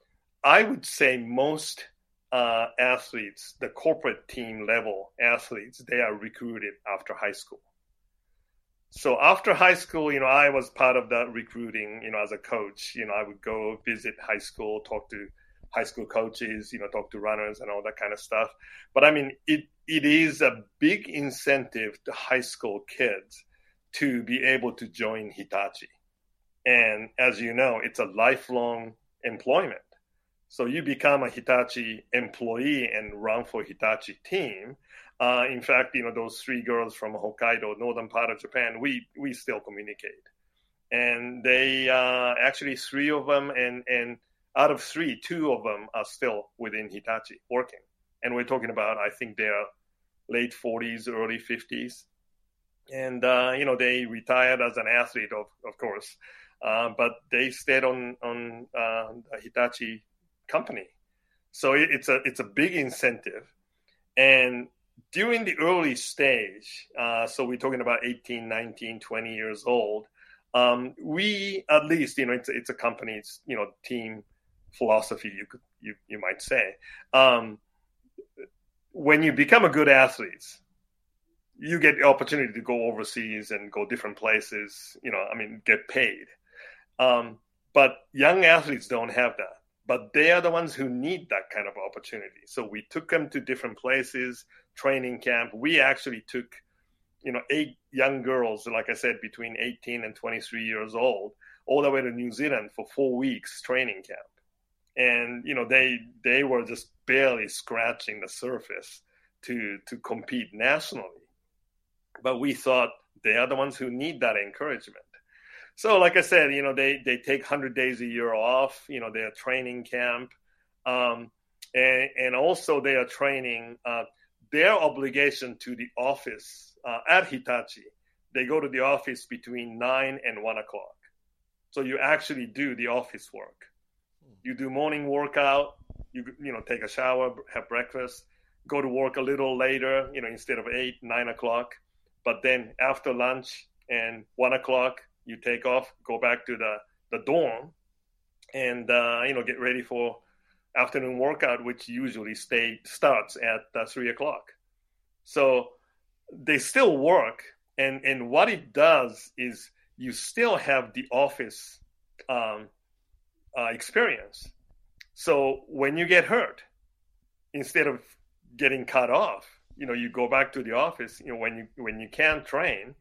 I would say most uh, athletes, the corporate team level athletes, they are recruited after high school so after high school, you know, I was part of that recruiting, you know, as a coach. You know, I would go visit high school, talk to high school coaches, you know, talk to runners and all that kind of stuff. But I mean, it it is a big incentive to high school kids to be able to join Hitachi. And as you know, it's a lifelong employment. So you become a Hitachi employee and run for Hitachi team. Uh, in fact, you know those three girls from Hokkaido, northern part of Japan, we we still communicate, and they uh, actually three of them, and and out of three, two of them are still within Hitachi working, and we're talking about I think they're late 40s, early 50s, and uh, you know they retired as an athlete, of of course, uh, but they stayed on on uh, Hitachi company, so it, it's a it's a big incentive, and during the early stage, uh, so we're talking about 18, 19, 20 years old, um, we at least, you know, it's, it's a company's, you know, team philosophy, you could, you, you might say. Um, when you become a good athlete, you get the opportunity to go overseas and go different places, you know, I mean, get paid. Um, but young athletes don't have that but they are the ones who need that kind of opportunity. So we took them to different places, training camp. We actually took you know, eight young girls, like I said, between 18 and 23 years old, all the way to New Zealand for four weeks training camp. And, you know, they, they were just barely scratching the surface to, to compete nationally. But we thought they are the ones who need that encouragement. So, like I said, you know, they, they take 100 days a year off, you know, their training camp. Um, and, and also they are training uh, their obligation to the office uh, at Hitachi. They go to the office between nine and one o'clock. So you actually do the office work. You do morning workout. You you know take a shower, have breakfast, go to work a little later. You know instead of eight nine o'clock. But then after lunch and one o'clock, you take off, go back to the the dorm, and uh, you know get ready for afternoon workout, which usually stay starts at uh, three o'clock. So they still work, and and what it does is you still have the office um, uh, experience. So when you get hurt, instead of getting cut off, you know, you go back to the office. You know, when you when you can't train,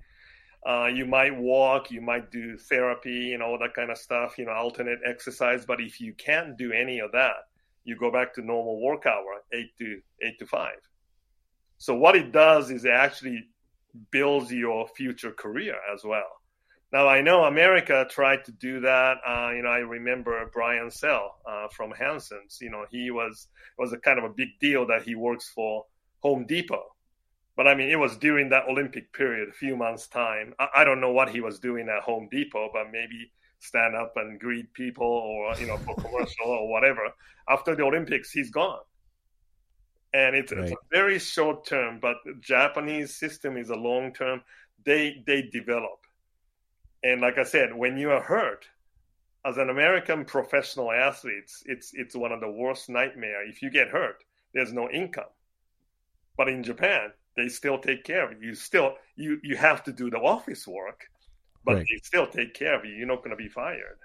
uh, you might walk, you might do therapy, and all that kind of stuff. You know, alternate exercise. But if you can't do any of that, you go back to normal work hour, eight to eight to five. So what it does is it actually builds your future career as well. Now I know America tried to do that. Uh, you know, I remember Brian Sell uh, from Hanson's. You know, he was was a kind of a big deal that he works for Home Depot. But I mean, it was during that Olympic period, a few months time. I, I don't know what he was doing at Home Depot, but maybe stand up and greet people or you know for commercial or whatever. After the Olympics, he's gone, and it's, right. it's a very short term. But the Japanese system is a long term. They they develop, and like I said, when you are hurt, as an American professional athlete, it's it's one of the worst nightmare. If you get hurt, there's no income. But in Japan, they still take care of you. You still you you have to do the office work but right. they still take care of you. You're not going to be fired.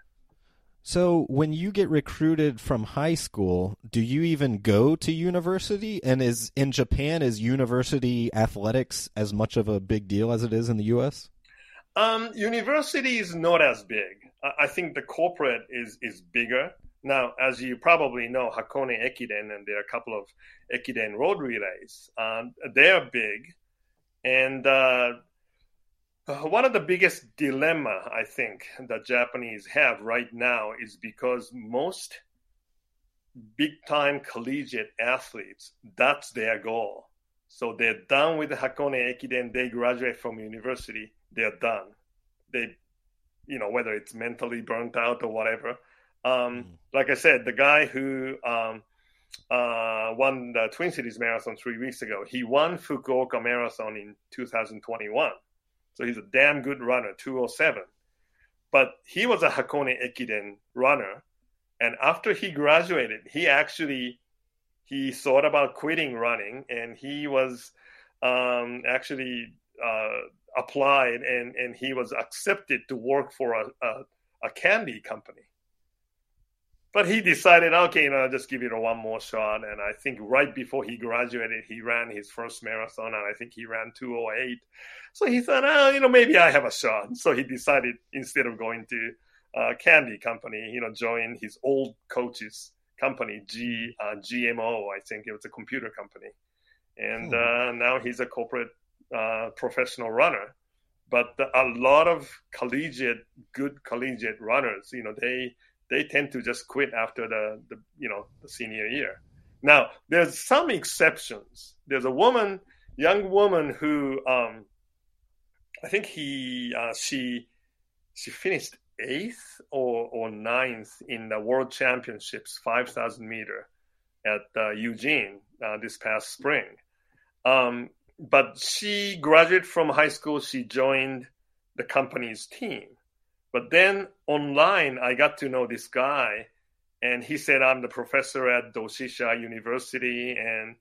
So, when you get recruited from high school, do you even go to university? And is in Japan is university athletics as much of a big deal as it is in the U.S.? Um, university is not as big. I think the corporate is is bigger. Now, as you probably know, Hakone Ekiden and there are a couple of Ekiden road relays. Um, they're big, and uh, uh, one of the biggest dilemma I think that Japanese have right now is because most big time collegiate athletes that's their goal. So they're done with the Hakone Ekiden, they graduate from university, they're done. They, you know, whether it's mentally burnt out or whatever. Um, mm. Like I said, the guy who um, uh, won the Twin Cities Marathon three weeks ago, he won Fukuoka Marathon in 2021 so he's a damn good runner, 207. But he was a Hakone Ekiden runner. And after he graduated, he actually he thought about quitting running and he was um, actually uh, applied and, and he was accepted to work for a, a, a candy company but he decided, okay, you know, I'll just give it a one more shot. And I think right before he graduated, he ran his first marathon, and I think he ran 208. So he thought, oh, you know, maybe I have a shot. So he decided instead of going to a candy company, you know, join his old coach's company, G uh, GMO, I think it was a computer company, and hmm. uh, now he's a corporate uh, professional runner. But a lot of collegiate, good collegiate runners, you know, they they tend to just quit after the, the you know the senior year. Now there's some exceptions. There's a woman, young woman who um, I think he uh, she she finished eighth or or ninth in the World Championships 5,000 meter at uh, Eugene uh, this past spring. Um, but she graduated from high school. She joined the company's team but then online, I got to know this guy, and he said, "I'm the professor at Doshisha University, and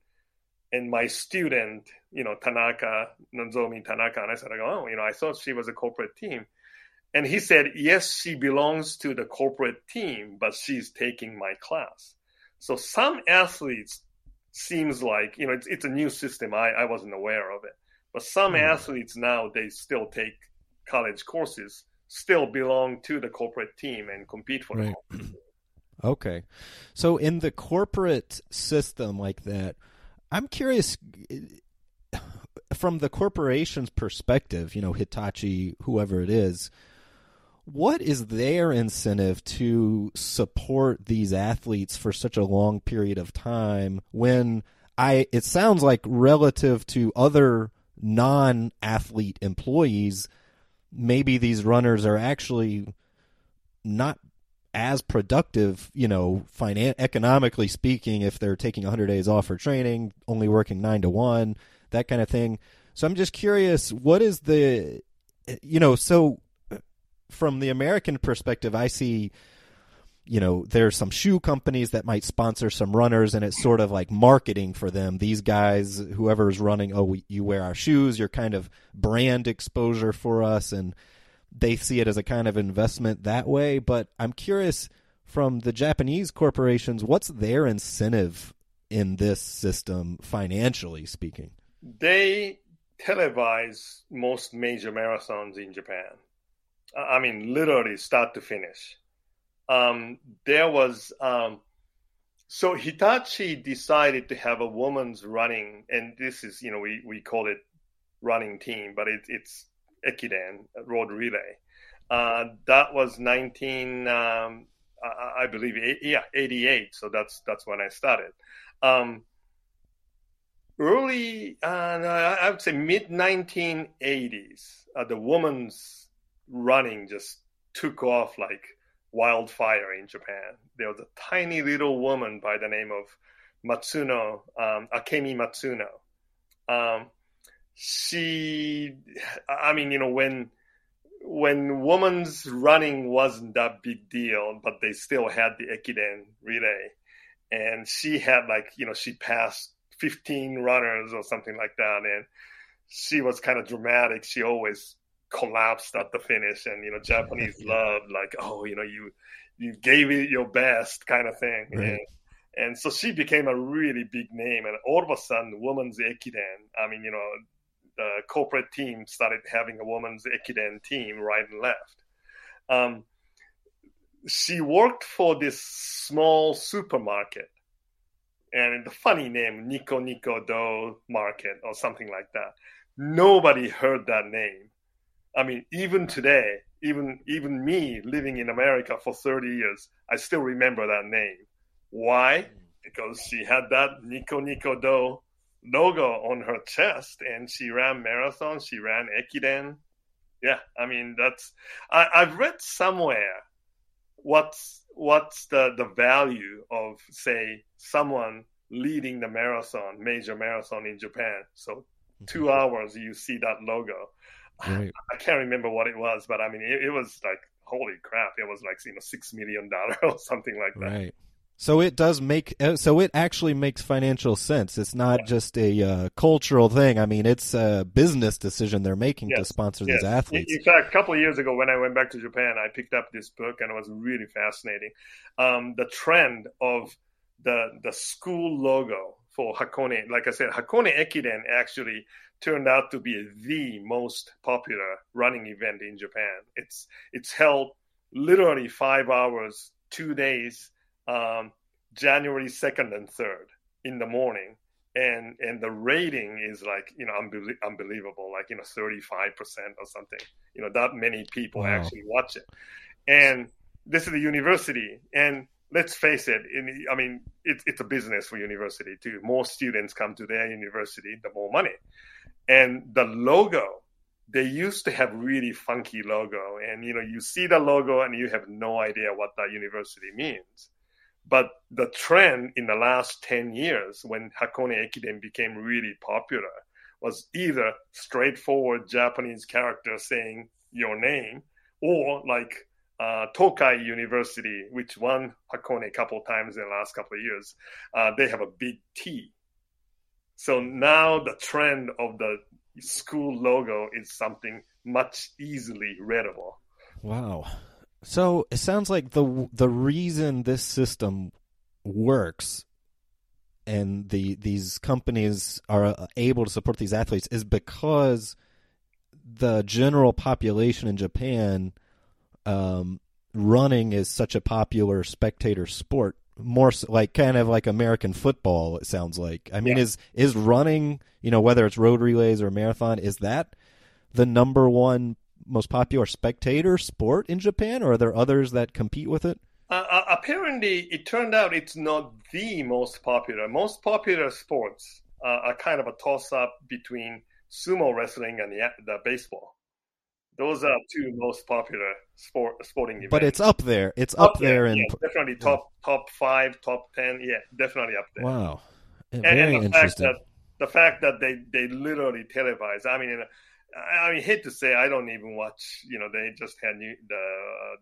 and my student, you know, Tanaka Nozomi Tanaka." And I said, "Oh, you know, I thought she was a corporate team." And he said, "Yes, she belongs to the corporate team, but she's taking my class." So some athletes seems like you know it's, it's a new system. I, I wasn't aware of it, But some mm. athletes now they still take college courses, still belong to the corporate team and compete for right. them. Okay. So in the corporate system like that, I'm curious from the corporation's perspective, you know, Hitachi, whoever it is, what is their incentive to support these athletes for such a long period of time when I it sounds like relative to other non-athlete employees maybe these runners are actually not as productive, you know, finan- economically speaking, if they're taking 100 days off for training, only working nine to one, that kind of thing. So I'm just curious, what is the, you know, so from the American perspective, I see, you know, there's some shoe companies that might sponsor some runners, and it's sort of like marketing for them. These guys, whoever's running, oh, we, you wear our shoes, you're kind of brand exposure for us, and they see it as a kind of investment that way. But I'm curious from the Japanese corporations, what's their incentive in this system financially speaking? They televise most major marathons in Japan. I mean, literally start to finish. Um, there was um, so Hitachi decided to have a woman's running, and this is you know we we call it running team, but it, it's Ekiden road relay. Uh, that was 19, um, I, I, believe, eight, yeah, 88. So that's that's when I started. Um, early, uh, I would say mid 1980s, uh, the woman's running just took off like wildfire in Japan. There was a tiny little woman by the name of Matsuno, um, Akemi Matsuno. Um, she, I mean, you know, when when women's running wasn't that big deal, but they still had the Ekiden relay, and she had like, you know, she passed 15 runners or something like that, and she was kind of dramatic. She always collapsed at the finish, and you know, Japanese love like, oh, you know, you you gave it your best kind of thing. Right. And, and so she became a really big name, and all of a sudden, women's Ekiden. I mean, you know, the corporate team started having a women's Ekiden team right and left. Um, she worked for this small supermarket, and the funny name Nico Nico Do Market or something like that. Nobody heard that name. I mean, even today, even even me living in America for 30 years, I still remember that name. Why? Because she had that Nico Nico Do logo on her chest and she ran marathon she ran ekiden yeah i mean that's I, i've read somewhere what's what's the the value of say someone leading the marathon major marathon in japan so mm-hmm. two hours you see that logo right. I, can't remember what it was but i mean it, it was like holy crap it was like you know six million dollar or something like that right so it does make uh, so it actually makes financial sense. It's not just a uh, cultural thing. I mean, it's a business decision they're making yes. to sponsor yes. these athletes. In fact, a couple of years ago, when I went back to Japan, I picked up this book and it was really fascinating. Um, the trend of the the school logo for Hakone, like I said, Hakone Ekiden actually turned out to be the most popular running event in Japan. It's it's held literally five hours, two days um, January 2nd and 3rd in the morning. And, and the rating is like you know unbelie- unbelievable like you know 35% or something you know that many people wow. actually watch it and this is a university and let's face it in, i mean it, it's a business for university too more students come to their university the more money and the logo they used to have really funky logo. And you know you see the logo and you have no idea what that university means. But the trend in the last 10 years when Hakone Ekiden became really popular was either straightforward Japanese character saying your name or like uh, Tokai University, which won Hakone a couple times in the last couple of years, uh, they have a big T. So now the trend of the school logo is something much easily readable. Wow. So it sounds like the the reason this system works and the these companies are able to support these athletes is because the general population in Japan um, running is such a popular spectator sport more so, like kind of like American football it sounds like I mean Yeah. is is running you know whether it's road relays or marathon is that the number one most popular spectator sport in Japan or are there others that compete with it Uh, uh, apparently, it turned out it's not the most popular. Most popular sports uh, are kind of a toss-up between sumo wrestling and the, the baseball. Those are two most popular sport sporting events. but it's up there it's up, there, and yeah, definitely top top five, top ten. Yeah, definitely up there. wow eh, and, very and the fact interesting that the fact that they they literally televise. I mean, I mean, hate to say, I don't even watch. You know, they just had new, the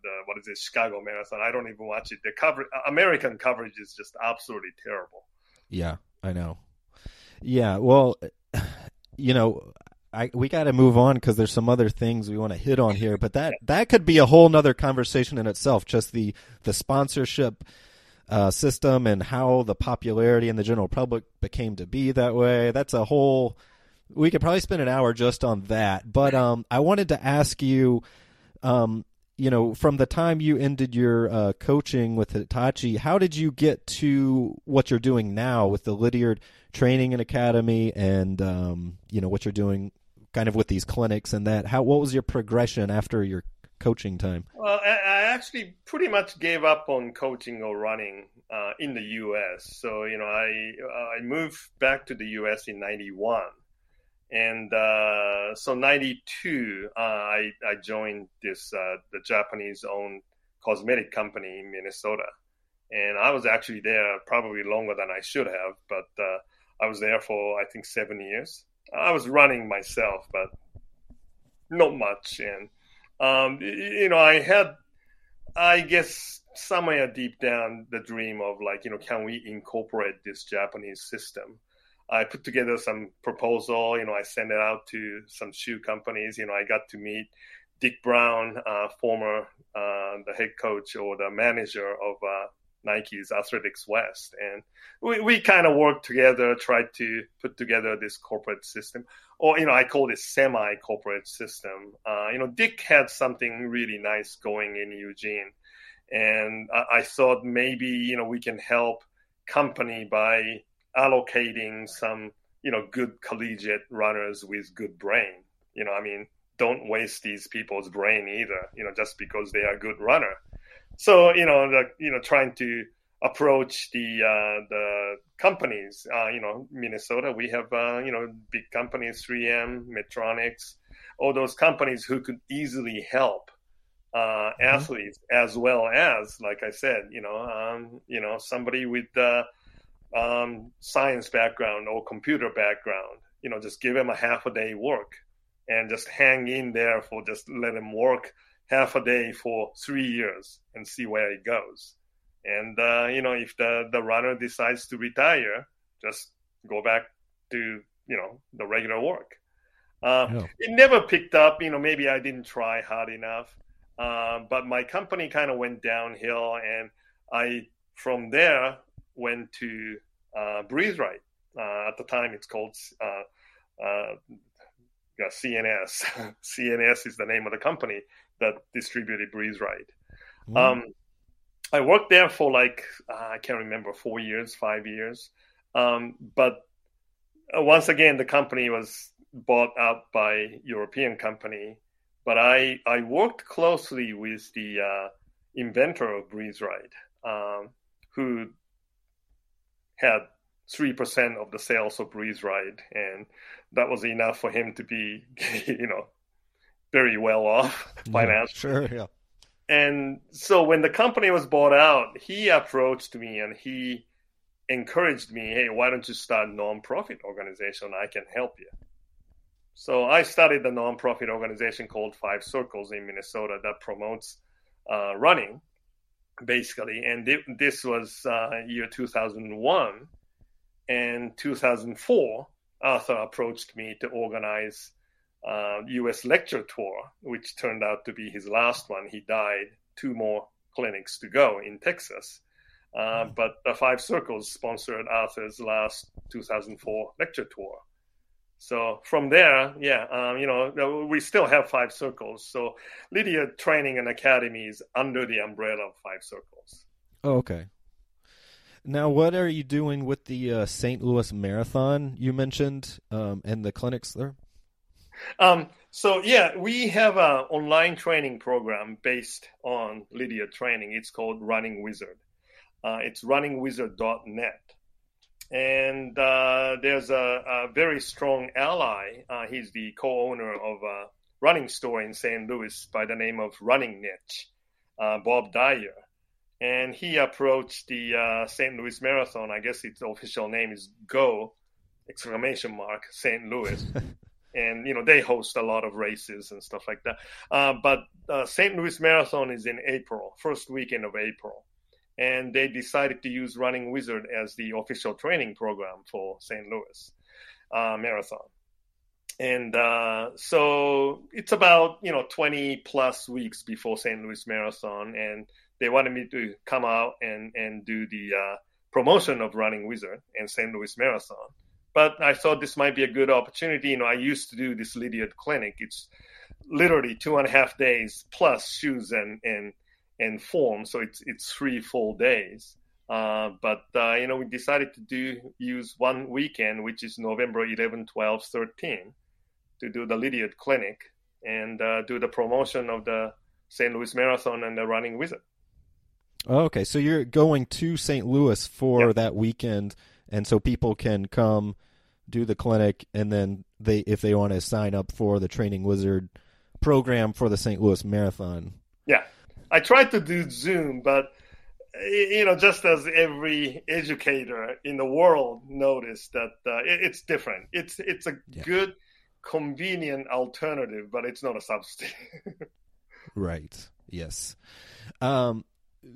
the what is it, Chicago Marathon. I don't even watch it. The cover uh, American coverage is just absolutely terrible. Yeah, I know. Yeah, well, you know, I we got to move on because there's some other things we want to hit on here, but that that could be a whole nother conversation in itself. Just the the sponsorship uh, system and how the popularity in the general public became to be that way. That's a whole. We could probably spend an hour just on that, but um, I wanted to ask you, um, you know, from the time you ended your uh, coaching with Hitachi, how did you get to what you're doing now with the Lydiard Training and Academy, and um, you know what you're doing, kind of with these clinics and that? How what was your progression after your coaching time? Well, I, actually pretty much gave up on coaching or running uh, in the U.S. So you know, I I moved back to the U.S. in '91, and uh, so '92 uh, I I joined this uh, the Japanese-owned cosmetic company in Minnesota, and I was actually there probably longer than I should have, but uh, I was there for I think seven years. I was running myself, but not much, and um, you know, I had, I guess, somewhere deep down the dream of like, you know, can we incorporate this Japanese system? I put together some proposal. You know, I sent it out to some shoe companies. You know, I got to meet Dick Brown, uh, former uh, the head coach or the manager of uh, Nike's Athletics West, and we, we kind of worked together, tried to put together this corporate system, or you know, I call it semi-corporate system. Uh, you know, Dick had something really nice going in Eugene, and I, I thought maybe you know we can help company by allocating some you know good collegiate runners with good brain. You know, I mean, don't waste these people's brain either. You know, just because they are good runner. So you know, the, you know, trying to approach the uh, the companies. Uh, you know, Minnesota, we have uh, you know big companies, 3M, Medtronics, all those companies who could easily help uh, athletes as well as, like I said, you know, um, you know, somebody with uh, um, science background or computer background. You know, just give them a half a day work and just hang in there for just let them work half a day for three years and see where it goes. And uh, you know, if the the runner decides to retire, just go back to you know the regular work. Uh, Yeah. It never picked up. You know, maybe I didn't try hard enough. Um, but my company kind of went downhill, and I from there went to uh, Breathe Right. Uh, at the time, it's called uh, uh, CNS. CNS is the name of the company that distributed Breathe Right. Mm-hmm. Um, I worked there for like uh, I can't remember four years, five years. Um, but uh, once again, the company was bought out by European company. But I I worked closely with the uh, inventor of Breathe Right, um, who had three percent of the sales of Breathe Right, and that was enough for him to be, you know, very well off Yeah, financially. sure, yeah. And so when the company was bought out, he approached me and he encouraged me, hey, why don't you start a nonprofit organization? I can help you. So I started a nonprofit organization called Five Circles in Minnesota that promotes uh, running, basically. And thi- this was uh, year 2001. And 2004, Arthur approached me to organize uh, U.S. lecture tour, which turned out to be his last one. He died. Two more clinics to go in Texas. Uh, but the Five Circles sponsored Arthur's last 2004 lecture tour. So from there, yeah, um, you know, we still have Five Circles. So Lydiard Training and Academy is under the umbrella of Five Circles. Oh, okay. Now, what are you doing with the uh, St. Louis Marathon you mentioned um, and the clinics there? Um, so yeah, we have an online training program based on Lydiard Training. It's called Running Wizard. Uh, it's runningwizard.net. And uh, there's a, a, very strong ally. Uh, he's the co-owner of a running store in St. Louis by the name of Running Niche, uh, Bob Dyer and he approached the uh, St. Louis Marathon. I guess its official name is Go exclamation mark St. Louis. and you know they host a lot of races and stuff like that. Uh, but uh, St. Louis Marathon is in April, first weekend of April, and they decided to use Running Wizard as the official training program for St. Louis uh, Marathon. And uh, so it's about you know 20 plus weeks before St. Louis Marathon, and they wanted me to come out and and do the uh, promotion of Running Wizard and St. Louis Marathon. But I thought this might be a good opportunity. You know, I used to do this Lydiard clinic. It's literally two and a half days plus shoes and and and form, so it's it's three full days. Uh, but uh, you know, we decided to do use one weekend, which is November 11, 12, 13, to do the Lydiard clinic and uh, do the promotion of the St. Louis Marathon and the Running Wizard. Oh, okay, so you're going to St. Louis for yep. that weekend, and so people can come do the clinic, and then they, if they want to sign up for the Training Wizard program for the St. Louis Marathon. Yeah, I tried to do Zoom, but you know, just as every educator in the world noticed that uh, it, it's different. It's it's a yeah. good, convenient alternative, but it's not a substitute. right. Yes. Um,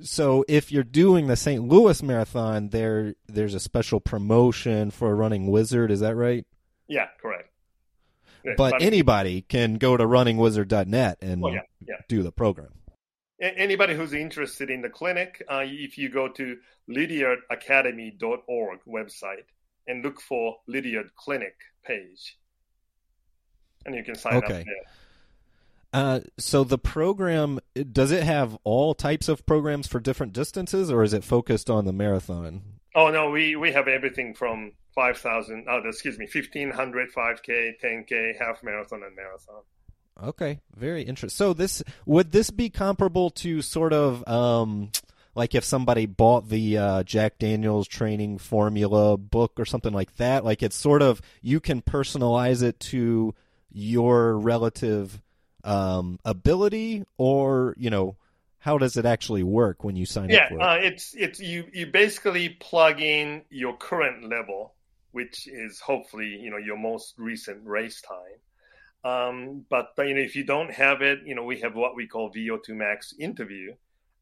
so if you're doing the St. Louis Marathon, there there's a special promotion for Running Wizard. Is that right? Yeah, correct. Yeah, but anybody can go to runningwizard.net and oh, yeah, yeah. do the program. Anybody who's interested in the clinic, uh, if you go to lydiardacademy.org website and look for Lydiard Clinic page, and you can sign okay. up there. Uh, so the program does it have all types of programs for different distances, or is it focused on the marathon? Oh no, we we have everything from five thousand. Oh, excuse me, 1500, 5k, 10k, half marathon, and marathon. Okay, very interesting. So this would this be comparable to sort of um, like if somebody bought the uh, Jack Daniels training formula book or something like that? Like it's sort of you can personalize it to your relative um, ability, or you know, how does it actually work when you sign yeah, up? Yeah, uh, it's it's you you basically plug in your current level, which is hopefully you know your most recent race time. Um, but you know if you don't have it, you know we have what we call VO2 max interview.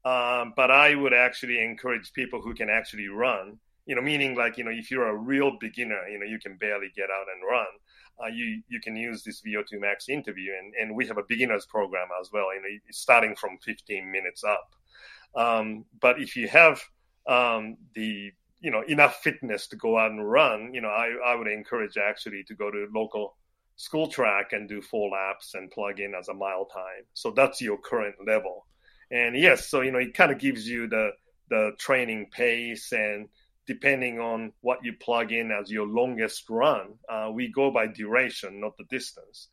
Um, but I would actually encourage people who can actually run. You know, meaning like you know if you're a real beginner, you know you can barely get out and run uh, you you can use this VO2 Max interview, and, and we have a beginners program as well. Know, starting from 15 minutes up. Um, but if you have um, the you know enough fitness to go out and run, you know, I, I would encourage actually to go to local school track and do four laps and plug in as a mile time. So that's your current level. And yes, so you know it kind of gives you the the training pace and depending on what you plug in as your longest run. Uh, we go by duration, not the distance.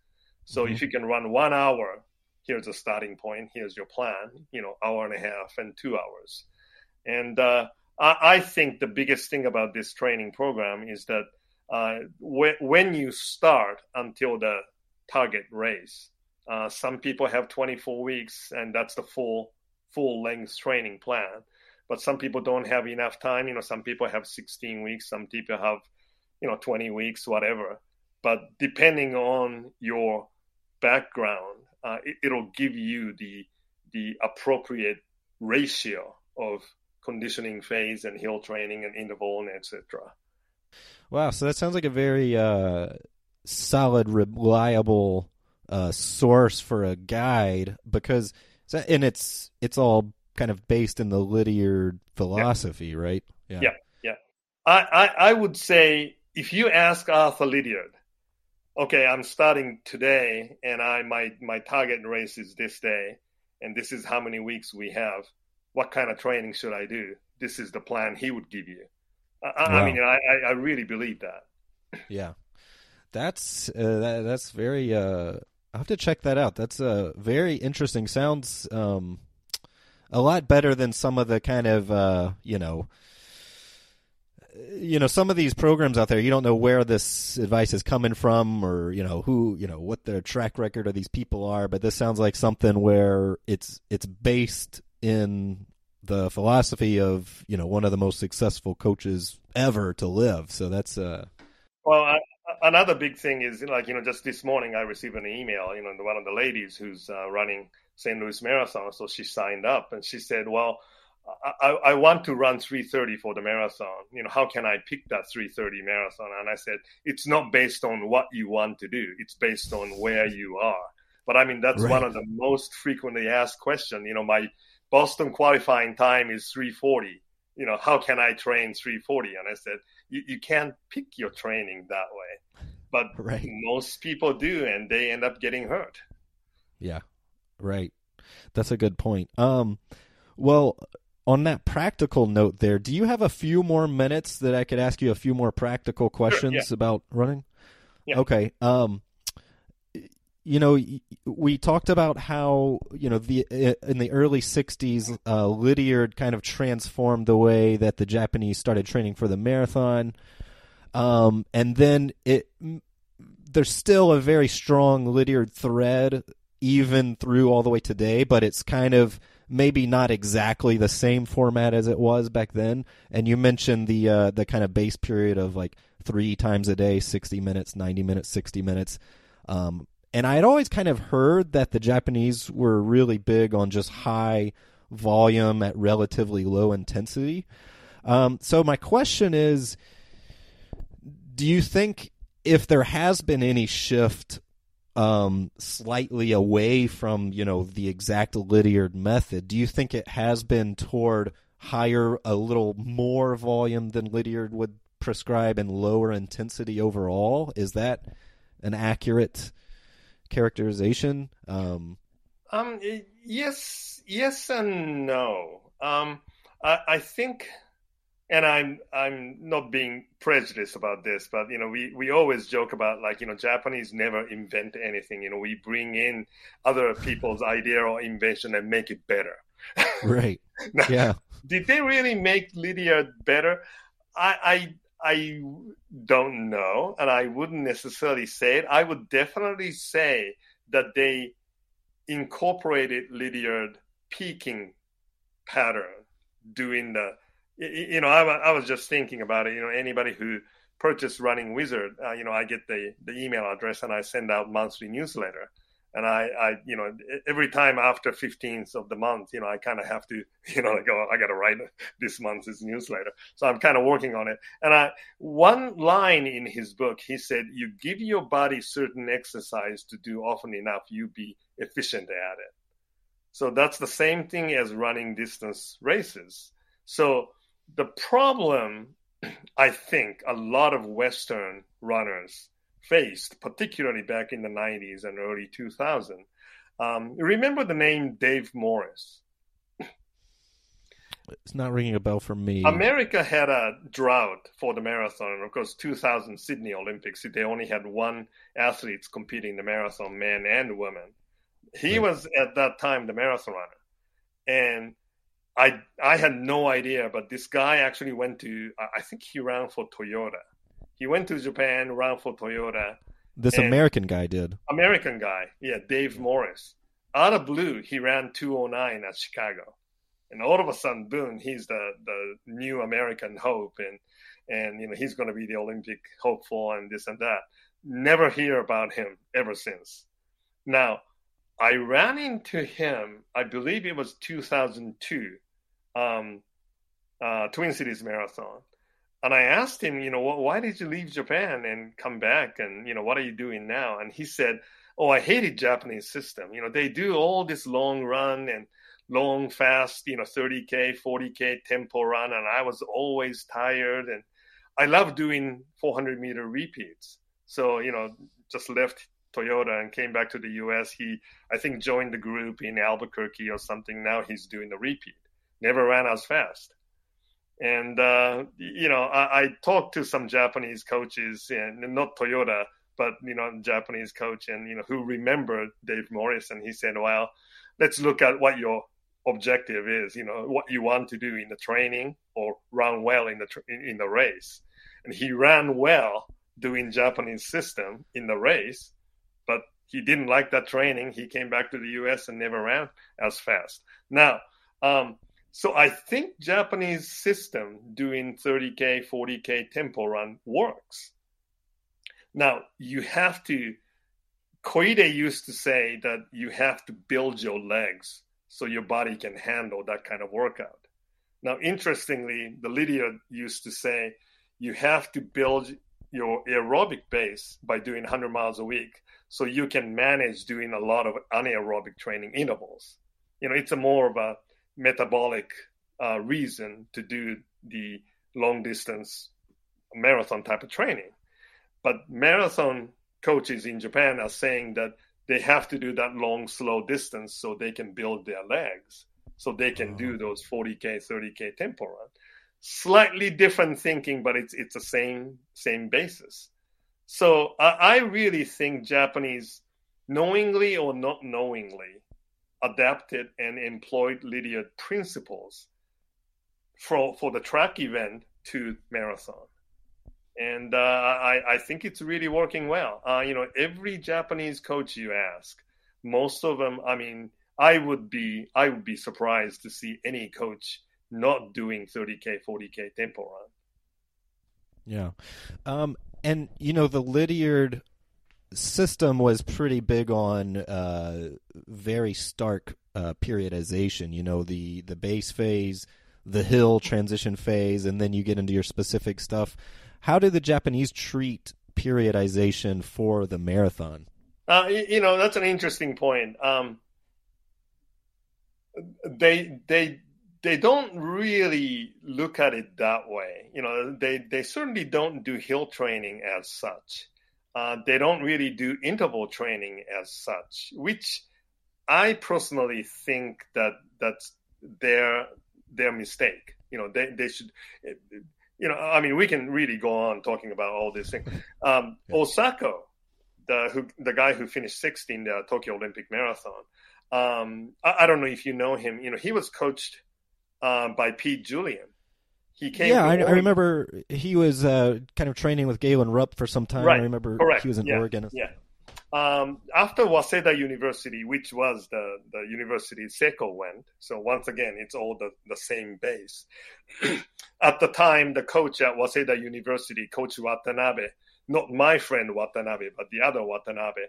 So mm-hmm. if you can run one hour, here's a starting point. Here's your plan. You know, hour and a half and two hours. And uh, I, I, think the biggest thing about this training program is that uh, wh- when you start until the target race, uh, some people have 24 weeks, and that's the full full length training plan but some people don't have enough time. You know, some people have 16 weeks, some people have, you know, 20 weeks, whatever. But depending on your background, uh, it, will give you the the appropriate ratio of conditioning phase and hill training and interval and etc. Wow, so that sounds like a very uh, solid, reliable uh, source for a guide because, and it's it's all kind of based in the Lydiard philosophy, yeah. right? Yeah. yeah, yeah. I, I I would say if you ask Arthur Lydiard, okay, I'm starting today, and I my my target race is this day, and this is how many weeks we have. What kind of training should I do? This is the plan he would give you. I, wow. I mean, I, I really believe that. Yeah, that's uh, that, that's very. Uh, I have to check that out. That's uh, very interesting. Sounds um, a lot better than some of the kind of uh, you know you know some of these programs out there you don't know where this advice is coming from or you know who you know what their track record of these people are but this sounds like something where it's it's based in the philosophy of you know one of the most successful coaches ever to live. So that's uh well I, another big thing is like you know just this morning i received an email you know one of the ladies who's uh, running st louis marathon so she signed up and she said well I, I want to run 330 for the marathon. You know, how can I pick that 330 marathon? And I said, it's not based on what you want to do. It's based on where you are. But I mean, that's right. one of the most frequently asked questions. You know, my Boston qualifying time is 340. You know, how can I train 340? And I said, you, you can't pick your training that way. But right. most people do, and they end up getting hurt. Yeah, right. That's a good point. Um, well, on that practical note there, do you have a few more minutes that I could ask you a few more practical questions sure, yeah. about running? Yeah. Okay. Um, you know, we talked about how you know the in the early '60s, uh, Lydiard kind of transformed the way that the Japanese started training for the marathon, um, and then it there's still a very strong Lydiard thread even through all the way today, but it's kind of maybe not exactly the same format as it was back then. And you mentioned the uh, the kind of base period of like three times a day, sixty minutes, ninety minutes, sixty minutes. Um, and I had always kind of heard that the Japanese were really big on just high volume at relatively low intensity. Um, so my question is, do you think if there has been any shift um, slightly away from you know the exact Lydiard method. Do you think it has been toward higher, a little more volume than Lydiard would prescribe, and lower intensity overall? Is that an accurate characterization? Um, um yes, yes, and no. Um, I, I think and I'm I'm not being prejudiced about this, but you know, we, we always joke about like, you know, Japanese never invent anything. You know, we bring in other people's idea or invention and make it better. Right. now, yeah. Did they really make Lydiard better? I, I I don't know, and I wouldn't necessarily say it. I would definitely say that they incorporated Lydiard peaking pattern doing the you know, I, I was just thinking about it. You know, anybody who purchased Running Wizard, uh, you know, I get the the email address and I send out monthly newsletter. And I, I, you know, every time after 15th of the month, you know, I kind of have to, you know, like, oh, I got to write this month's newsletter. So I'm kind of working on it. And I, one line in his book, he said, you give your body certain exercise to do often enough, you be efficient at it. So that's the same thing as running distance races. So the problem I think a lot of Western runners faced, particularly back in the 90s and early 2000s. Um, remember the name Dave Morris? It's not ringing a bell for me. America had a drought for the marathon. Of course, 2000 Sydney Olympics, they only had one athlete competing in the marathon, men and women. He right. was at that time the marathon runner. And I I had no idea, but this guy actually went to I think he ran for Toyota. He went to Japan, ran for Toyota. This American guy did. American guy, yeah, Dave Morris. Out of blue, he ran 209 at Chicago, and all of a sudden, boom, he's the the new American hope, and and you know he's going to be the Olympic hopeful and this and that. Never hear about him ever since. Now, I ran into him. I believe it was 2002 um, uh, Twin Cities Marathon. And I asked him, you know, why did you leave Japan and come back? And, you know, what are you doing now? And he said, oh, I hated Japanese system. You know, they do all this long run and long, fast, you know, 30K, 40K tempo run. And I was always tired. And I love doing 400 meter repeats. So, you know, just left Toyota and came back to the US. He, I think, joined the group in Albuquerque or something. Now he's doing the repeat. Never ran as fast. And, uh, you know, I, I, talked to some Japanese coaches, and not Toyota, but, you know, Japanese coach, and, you know, who remembered Dave Morris. And he said, well, let's look at what your objective is, you know, what you want to do in the training or run well in the, in the race. And he ran well doing Japanese system in the race, but he didn't like that training. He came back to the U.S. and never ran as fast. Now, um, so I think Japanese system doing 30k, 40k tempo run works. Now you have to. Koide used to say that you have to build your legs so your body can handle that kind of workout. Now, interestingly, the Lydiard used to say you have to build your aerobic base by doing 100 miles a week so you can manage doing a lot of anaerobic training intervals. You know, it's a more of a metabolic uh, reason to do the long distance marathon type of training. But marathon coaches in Japan are saying that they have to do that long, slow distance so they can build their legs, so they can do uh-huh. those 40k, 30k tempo run. Slightly different thinking, but it's it's the same same basis. So I, I really think Japanese, knowingly or not knowingly, adapted and employed Lydiard principles for for the track event to marathon. And uh, I, I think it's really working well. Uh, you know, every Japanese coach you ask, most of them, I mean, I would be I would be surprised to see any coach not doing 30k, 40k tempo run. Yeah, um, and you know the Lydiard system was pretty big on uh, very stark uh, periodization. You know, the the base phase, the hill transition phase, and then you get into your specific stuff. How do the Japanese treat periodization for the marathon? Uh, you know, that's an interesting point. Um, they they they don't really look at it that way. You know, they they certainly don't do hill training as such. Uh, they don't really do interval training as such, which I personally think that that's their their mistake. You know, they they should. You know, I mean, we can really go on talking about all these things. Um, yeah. Osako, the who the guy who finished sixth in the Tokyo Olympic Marathon. Um, I, I, don't know if you know him. You know, he was coached um, by Pete Julian. He came. Yeah, I, I, remember he was uh, kind of training with Galen Rupp for some time. Right. I remember Correct. he was in yeah. Oregon. Yeah. Um, after Waseda University, which was the, the university Seko went, so once again, it's all the, the same base. at the time, the coach at Waseda University, Coach Watanabe, not my friend Watanabe, but the other Watanabe,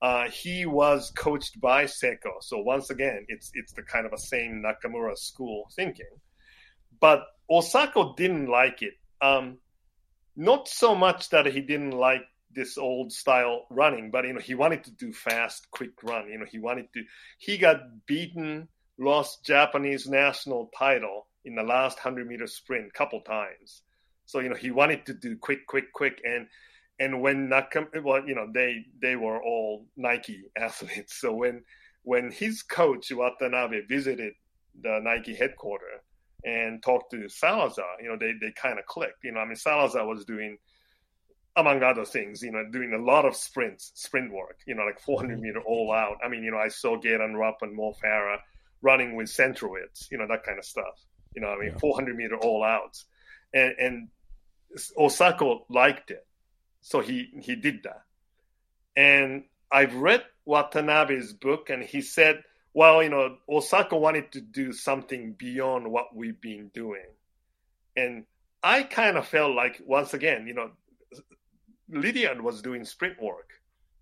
uh, he was coached by Seko. So once again, it's it's the kind of a same Nakamura school thinking. But Osako didn't like it. Um, not so much that he didn't like this old style running, but you know he wanted to do fast, quick run. You know he wanted to. He got beaten, lost Japanese national title in the last hundred meter sprint couple times. So you know he wanted to do quick, quick, quick, and and when Nakam, well, you know they they were all Nike athletes. So when when his coach Watanabe visited the Nike headquarters and talked to Salazar, you know they they kind of clicked. You know I mean Salazar was doing among other things, you know, doing a lot of sprints, sprint work, you know, like 400 mm-hmm. meter all out. I mean, you know, I saw Galen Rupp and Mo Farah running with Centrowitz, you know, that kind of stuff. You know, I mean, yeah. 400 meter all outs. And, and Osako liked it. So he, he did that. And I've read Watanabe's book and he said, well, you know, Osako wanted to do something beyond what we've been doing. And I kind of felt like, once again, you know, Lydiard was doing sprint work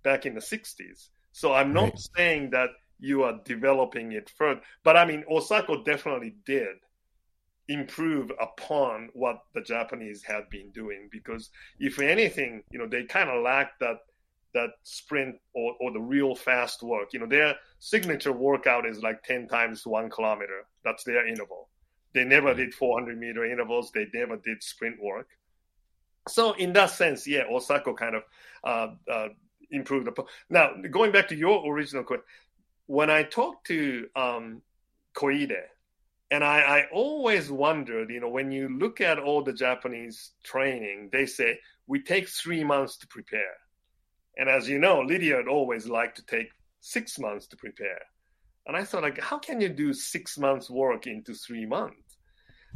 back in the 60s. So I'm not right. saying that you are developing it further, but I mean, Osako definitely did improve upon what the Japanese had been doing because if anything, you know, they kind of lacked that that sprint or, or the real fast work. You know, their signature workout is like 10 times one kilometer. That's their interval. They never did 400 meter intervals. They never did sprint work. So in that sense, yeah, Osako kind of uh, uh, improved the. Now going back to your original question, when I talked to um, Koide, and I, I always wondered, you know, when you look at all the Japanese training, they say we take three months to prepare, and as you know, Lydiard would always like to take six months to prepare. And I thought, like, how can you do six months work into three months?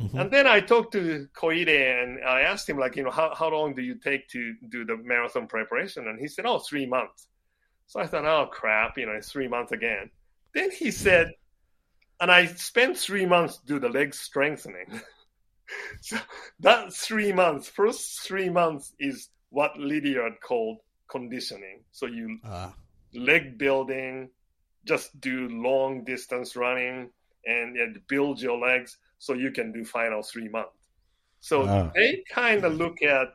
Mm-hmm. And then I talked to Koide and I asked him, like, you know, how, how long do you take to do the marathon preparation? And he said, oh, three months. So I thought, oh, crap, you know, it's three months again. Then he said, and I spent three months to do the leg strengthening. so that three months, first three months is what Lydiard called conditioning. So you uh. Leg building, just do long distance running and, and build your legs so you can do final three months. So uh. they kind of look at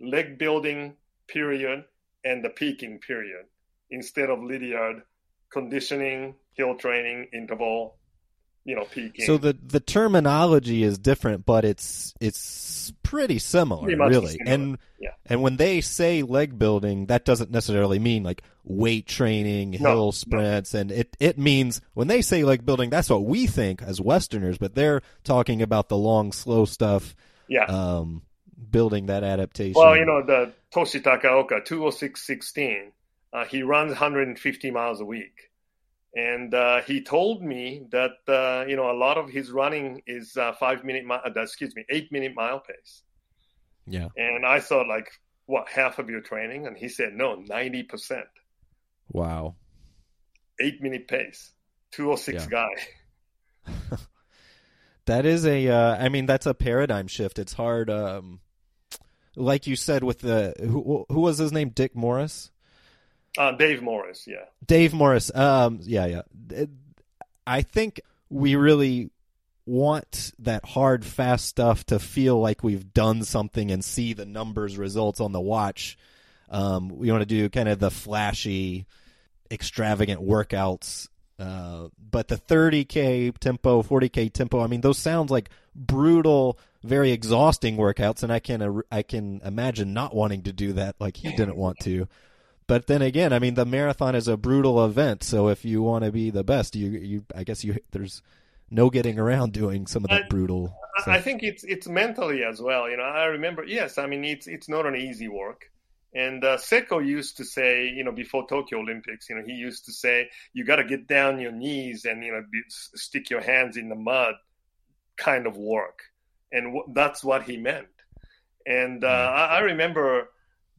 leg building period and the peaking period instead of Lydiard conditioning, hill training, interval, you know, peaking. So the the terminology is different, but it's it's pretty similar, pretty really. Similar. And yeah. and when they say leg building, that doesn't necessarily mean like weight training, no, hill sprints, no. and it it means when they say leg building, that's what we think as Westerners, but they're talking about the long, slow stuff. Yeah. Um, building that adaptation. Well, you know, the Toshi Takaoka, 206.16, uh, he runs 150 miles a week and uh, he told me that uh, you know a lot of his running is uh, five minute mi- uh, excuse me eight minute mile pace. Yeah. And i thought like what half of your training? And he said no 90% wow. Eight minute pace. 206 yeah. guy. That is a uh, I mean that's a paradigm shift. It's hard um, like you said with the who, who was his name? Dick morris uh, Dave Morris, yeah. Dave Morris, um, yeah, yeah. I think we really want that hard, fast stuff to feel like we've done something and see the numbers, results on the watch. Um, we want to do kind of the flashy, extravagant workouts. Uh, but the 30k tempo, 40k tempo, I mean, those sounds like brutal, very exhausting workouts, and I can I can imagine not wanting to do that like he didn't want to. But then again, I mean, the marathon is a brutal event. So if you want to be the best, you you I guess you there's no getting around doing some of that I, brutal. Stuff. I think it's it's mentally as well. You know, I remember. Yes, I mean it's it's not an easy work. And uh, Seko used to say, you know, before Tokyo Olympics, you know, he used to say, you got to get down your knees and you know, be, stick your hands in the mud, kind of work, and w- that's what he meant. And uh, mm. I, I remember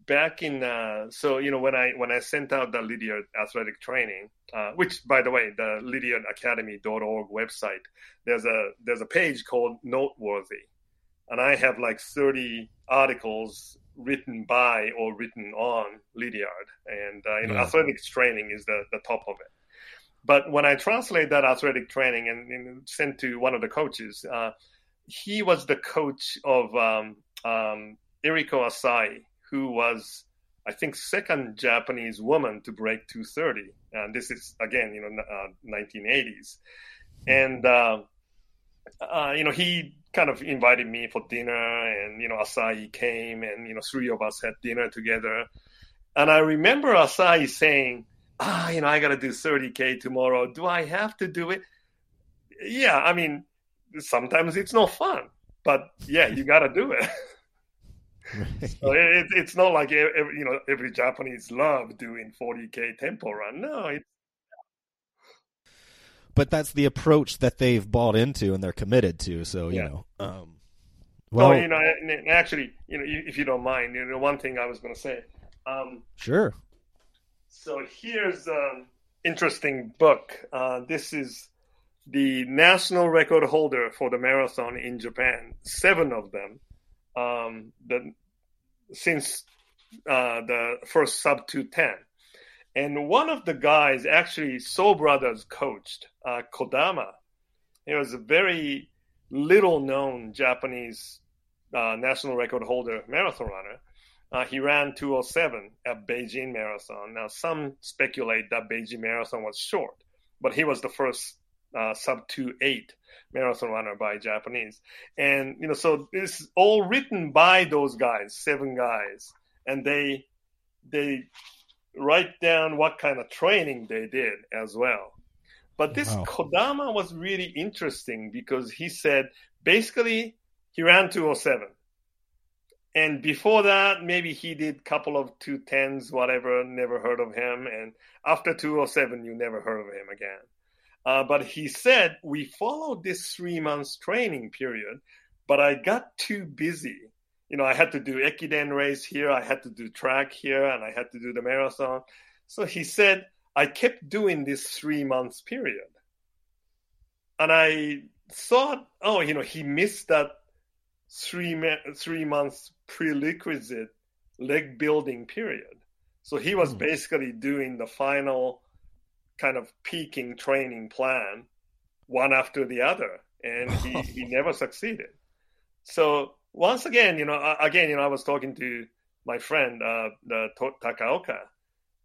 back in uh, so you know when I when I sent out the Lydiard athletic training, uh, which by the way the lydiardacademy.org website, there's a there's a page called Noteworthy, and I have like 30 articles written by or written on Lydiard, and uh, you know yeah. athletics training is the the top of it. But when I translate that athletic training and, and sent to one of the coaches, uh, he was the coach of um, um, Eriko Asai, who was, I think, second Japanese woman to break 230. And this is again, you know, uh, 1980s, and uh, uh, you know, he kind of invited me for dinner, and you know, Asai came, and you know, three of us had dinner together. And I remember Asai saying, "Ah, you know, I got to do 30k tomorrow. Do I have to do it?" Yeah, I mean, sometimes it's no fun, but yeah, you got to do it. so it, it's not like every, you know every Japanese love doing 40k tempo run. No, it's but that's the approach that they've bought into and they're committed to. So you yeah. know, um, well, you know, actually, you know, if you don't mind, you know, one thing I was going to say. Um, sure. So here's an interesting book. Uh, this is the national record holder for the marathon in Japan. Seven of them um, the since uh, the first sub 210. And one of the guys actually So Brothers coached, uh, Kodama. He was a very little known Japanese uh, national record holder marathon runner. uh, he ran 207 at Beijing Marathon. Now, some speculate that Beijing Marathon was short, but he was the first uh, sub 2.8 marathon runner by Japanese. And, you know, so it's all written by those guys, seven guys, and they, they write down what kind of training they did as well. But this wow. Kodama was really interesting because he said basically he ran 207 and before that maybe he did a couple of 210s whatever never heard of him and after 207 you never heard of him again uh, but he said we followed this three months training period but i got too busy you know i had to do ekiden race here i had to do track here and i had to do the marathon so he said i kept doing this three months period and i thought oh you know he missed that three three months prerequisite leg building period. So he was mm. basically doing the final kind of peaking training plan one after the other, and he, he never succeeded. So once again, you know, again, you know, I was talking to my friend uh, the Takaoka,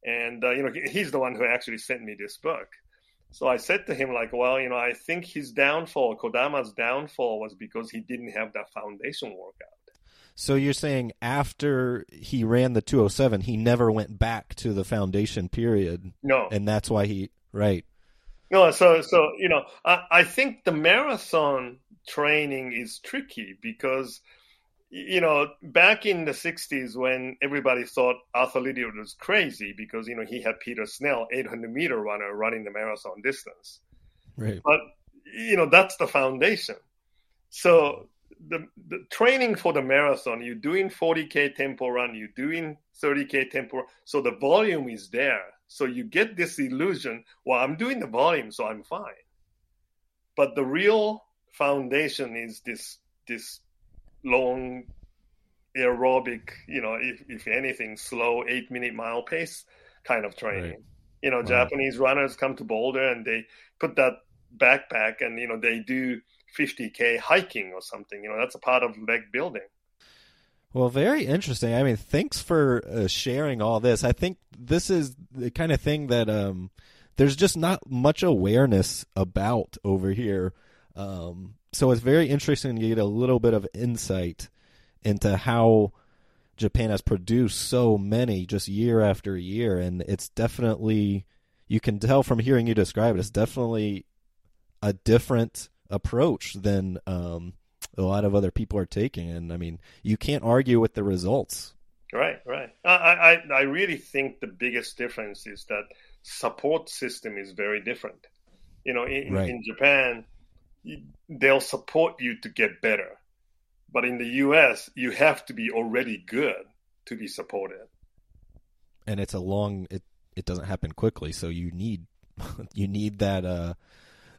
and uh, you know, he's the one who actually sent me this book. So I said to him, like, well, you know, I think his downfall, Kodama's downfall, was because he didn't have that foundation workout. So you're saying after he ran the 207, he never went back to the foundation period. No, and that's why he right. No, so so you know, I, I think the marathon training is tricky because you know, back in the 60s when everybody thought Arthur Lydiard was crazy because, you know, he had Peter Snell, 800 meter runner, running the marathon distance. Right. But, you know, that's the foundation. So the, the training for the marathon, you're doing 40K tempo run, you're doing 30K tempo. So the volume is there. So you get this illusion, well, I'm doing the volume, so I'm fine. But the real foundation is this, this long aerobic, you know, if, if anything, slow eight minute mile pace kind of training. Right. You know, wow. Japanese runners come to Boulder and they put that backpack and, you know, they do 50K hiking or something. You know, that's a part of leg building. Well, very interesting. I mean, thanks for uh, sharing all this. I think this is the kind of thing that um, there's just not much awareness about over here. Um, so it's very interesting to get a little bit of insight into how Japan has produced so many just year after year, and it's definitely you can tell from hearing you describe it. It's definitely a different approach than um, a lot of other people are taking, and I mean you can't argue with the results. Right, right. I, I, I really think the biggest difference is that support system is very different. You know, in, right. in Japan, they'll support you to get better. But in the US, you have to be already good to be supported. And it's a long it it doesn't happen quickly, so you need you need that uh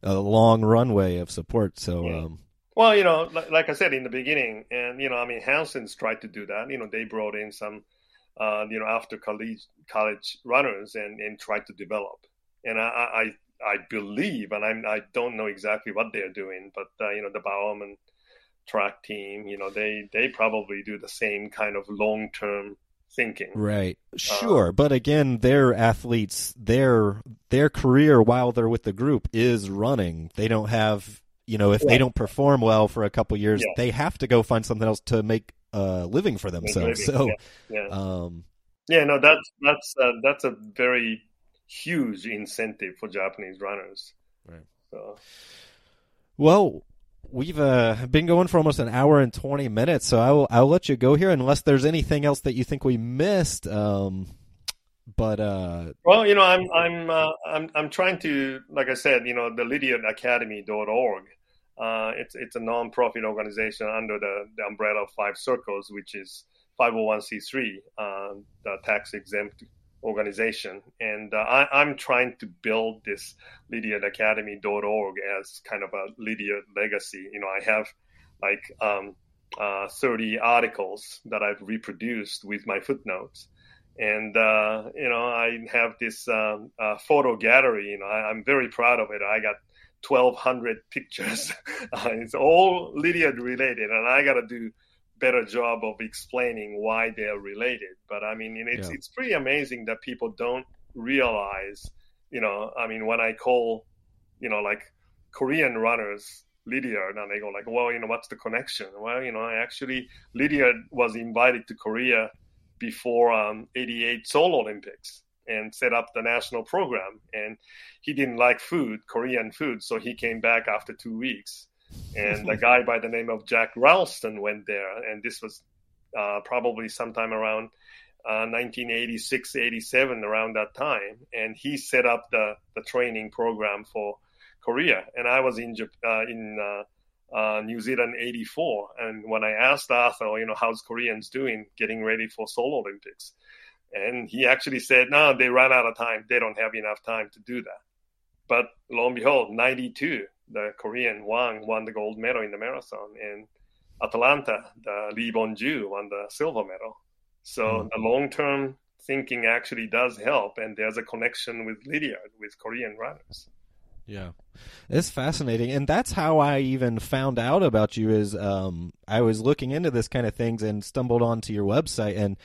a long runway of support. So yeah. um well, you know, like, like, I said in the beginning, and you know, I mean, Hanson's tried to do that. You know, they brought in some, uh, you know, after college college runners and and tried to develop. And I, I I believe, and I'm, I don't know exactly what they're doing, but uh, you know the Bowerman track team, you know they they probably do the same kind of long term thinking. Right. Sure, uh, but again, their athletes, their their career while they're with the group is running. They don't have, you know, if they don't perform well for a couple years, yeah. they have to go find something else to make a living for themselves. So, yeah, yeah. Um, yeah, no, that's that's uh, that's a very huge incentive for Japanese runners. Right. So. Well, we've uh, been going for almost an hour and 20 minutes, so I'll I'll let you go here unless there's anything else that you think we missed. Um, but uh, well, you know, I'm I'm uh, I'm I'm trying to, like I said, you know, the LydiardAcademy.org. Uh, it's it's a non-profit organization under the, the umbrella of Five Circles, which is 501c3, uh, the tax exempt organization. And uh, I, am trying to build this LydiardAcademy.org as kind of a Lydiard legacy. You know, I have like um, uh, 30 articles that I've reproduced with my footnotes. And, uh, you know, I have this um, uh, photo gallery. You know, I, am very proud of it. I got 1,200 pictures. It's all Lydiard related. And I got to do better job of explaining why they are related. But I mean, it's yeah. it's pretty amazing that people don't realize. You know, I mean, when I call, you know, like Korean runners Lydiard, and they go like, well, you know, what's the connection? Well, you know, I actually, Lydiard was invited to Korea before um, 88 Seoul Olympics and set up the national program. And he didn't like food, Korean food, so he came back after two weeks. And a guy by the name of Jack Ralston went there, and this was uh, probably sometime around uh, 1986, 87, around that time. And he set up the, the training program for Korea, and I was in uh, in uh, uh, New Zealand '84. And when I asked Arthur, you know, how's Koreans doing getting ready for Seoul Olympics, and he actually said, no, they ran out of time. They don't have enough time to do that. But lo and behold, '92, the Korean Hwang won the gold medal in the marathon, and Atlanta, the Lee Bong-ju won the silver medal. So mm. the long-term thinking actually does help, and there's a connection with Lydiard, with Korean runners. Yeah. It's fascinating. And that's how I even found out about you is um, I was looking into this kind of things and stumbled onto your website and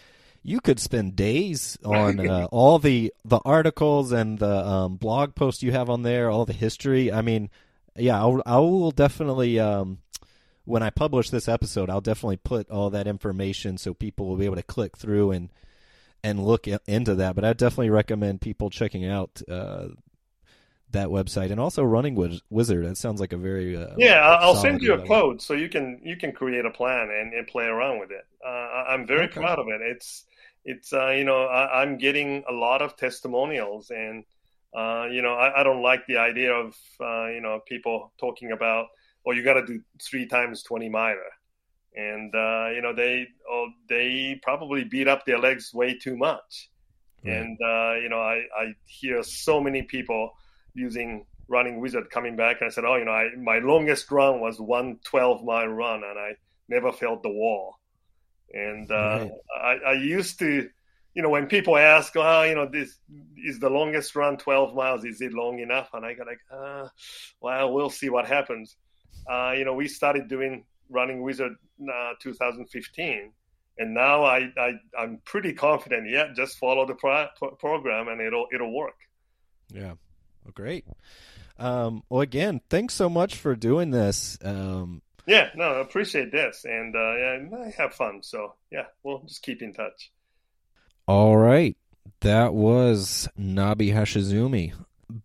you could spend days on uh, all the the articles and the um, blog posts you have on there, all the history. I mean, yeah, I'll, I will definitely um, when I publish this episode, I'll definitely put all that information so people will be able to click through and and look into that. But I definitely recommend people checking out uh, that website and also running wizard that sounds like a very uh, yeah i'll send you a code so you can you can create a plan and, and play around with it uh, i'm very okay. proud of it it's it's uh, you know I, am getting a lot of testimonials and uh, you know I, I, don't like the idea of uh, you know people talking about oh you got to do three times 20 miler and uh, you know they oh, they probably beat up their legs way too much and you know I, I hear so many people using running wizard coming back and I said, oh, you know, I, my longest run was one 12 mile run and I never felt the wall. And uh, right. I, I, used to, you know, when people ask, oh, you know, this is the longest run 12 miles. Is it long enough? And I go like, uh, well, we'll see what happens. Uh, you know, we started doing running wizard uh, 2015. And now I, I, I'm pretty confident. Yeah, just follow the pro- program and it'll, it'll work. Yeah. Well, great. Um, well, again, thanks so much for doing this. Um, yeah, no, I appreciate this, and uh, yeah, I have fun. So yeah, we'll just keep in touch. All right, that was Nobby Hashizume.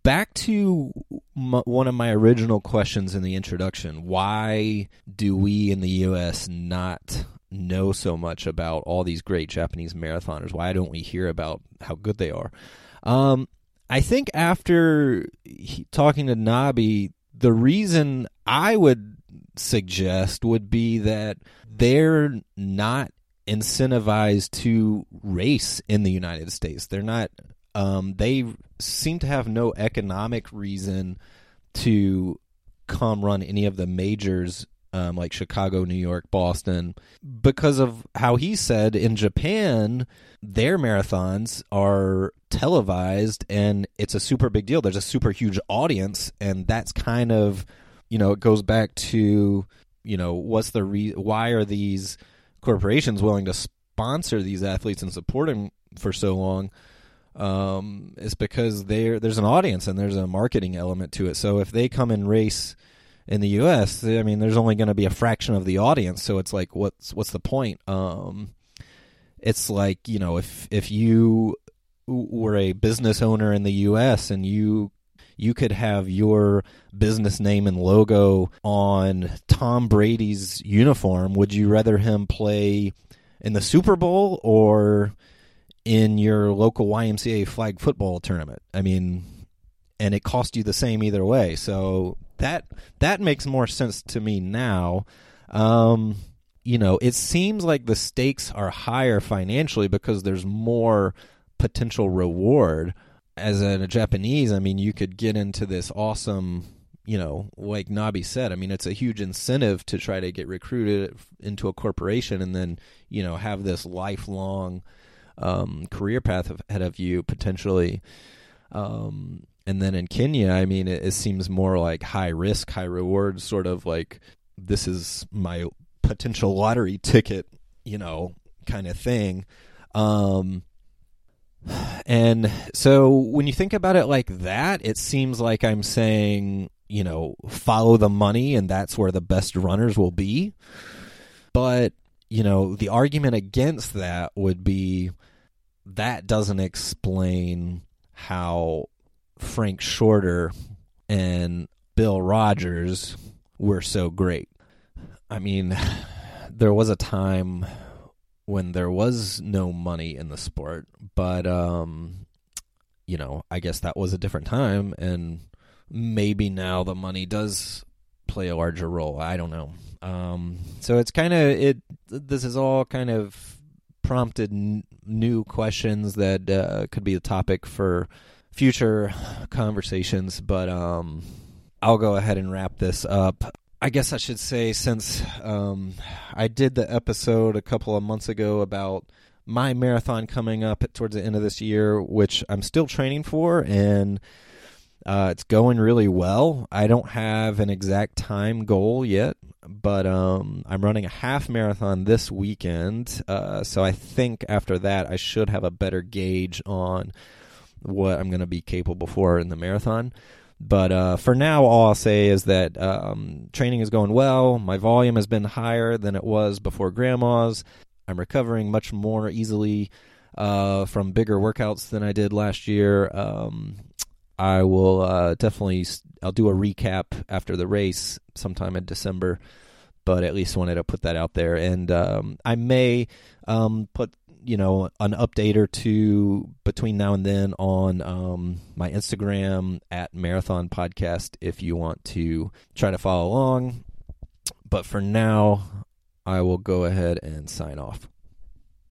Back to m- one of my original questions in the introduction: Why do we in the U.S. not know so much about all these great Japanese marathoners? Why don't we hear about how good they are? Um, I think after he, talking to Nabi, the reason I would suggest would be that they're not incentivized to race in the United States. They're not. Um, they seem to have no economic reason to come run any of the majors um, like Chicago, New York, Boston, because of how he said in Japan, their marathons are televised and it's a super big deal. There's a super huge audience, and that's kind of, you know, it goes back to, you know, what's the re- why are these corporations willing to sponsor these athletes and support them for so long? Um, it's because there there's an audience and there's a marketing element to it. So if they come and race in the U.S., I mean, there's only going to be a fraction of the audience, so it's like, what's what's the point? Um, it's like you know, if if you were a business owner in the U.S. and you you could have your business name and logo on Tom Brady's uniform, would you rather him play in the Super Bowl or in your local YMCA flag football tournament? I mean, and it cost you the same either way. So that that makes more sense to me now. Um, you know, it seems like the stakes are higher financially because there's more potential reward. As a, a Japanese, I mean, you could get into this awesome you know, like Nobby said, I mean, it's a huge incentive to try to get recruited into a corporation and then, you know, have this lifelong um, career path ahead of you potentially. Um, and then in Kenya, I mean, it, it seems more like high risk, high reward, sort of like this is my potential lottery ticket, you know, kind of thing. Um, and so when you think about it like that, it seems like I'm saying, you know, follow the money and that's where the best runners will be. But, you know, the argument against that would be that doesn't explain how Frank Shorter and Bill Rodgers were so great. I mean, there was a time when there was no money in the sport, but um you know, I guess that was a different time and maybe now the money does play a larger role. I don't know. Um so it's kind of it this is all kind of prompted n- new questions that uh, could be a topic for future conversations, but um I'll go ahead and wrap this up. I guess I should say since um, I did the episode a couple of months ago about my marathon coming up towards the end of this year, which I'm still training for, and uh, it's going really well. I don't have an exact time goal yet, but um, I'm running a half marathon this weekend. Uh, so I think after that, I should have a better gauge on what I'm going to be capable for in the marathon. But uh, for now, all I'll say is that um, training is going well. My volume has been higher than it was before grandma's. I'm recovering much more easily uh, from bigger workouts than I did last year. Um, I will uh, definitely I'll do a recap after the race sometime in December, but at least wanted to put that out there. And um, I may um, put you know an update or two between now and then on um, my Instagram at Marathon Podcast if you want to try to follow along. But for now, I will go ahead and sign off.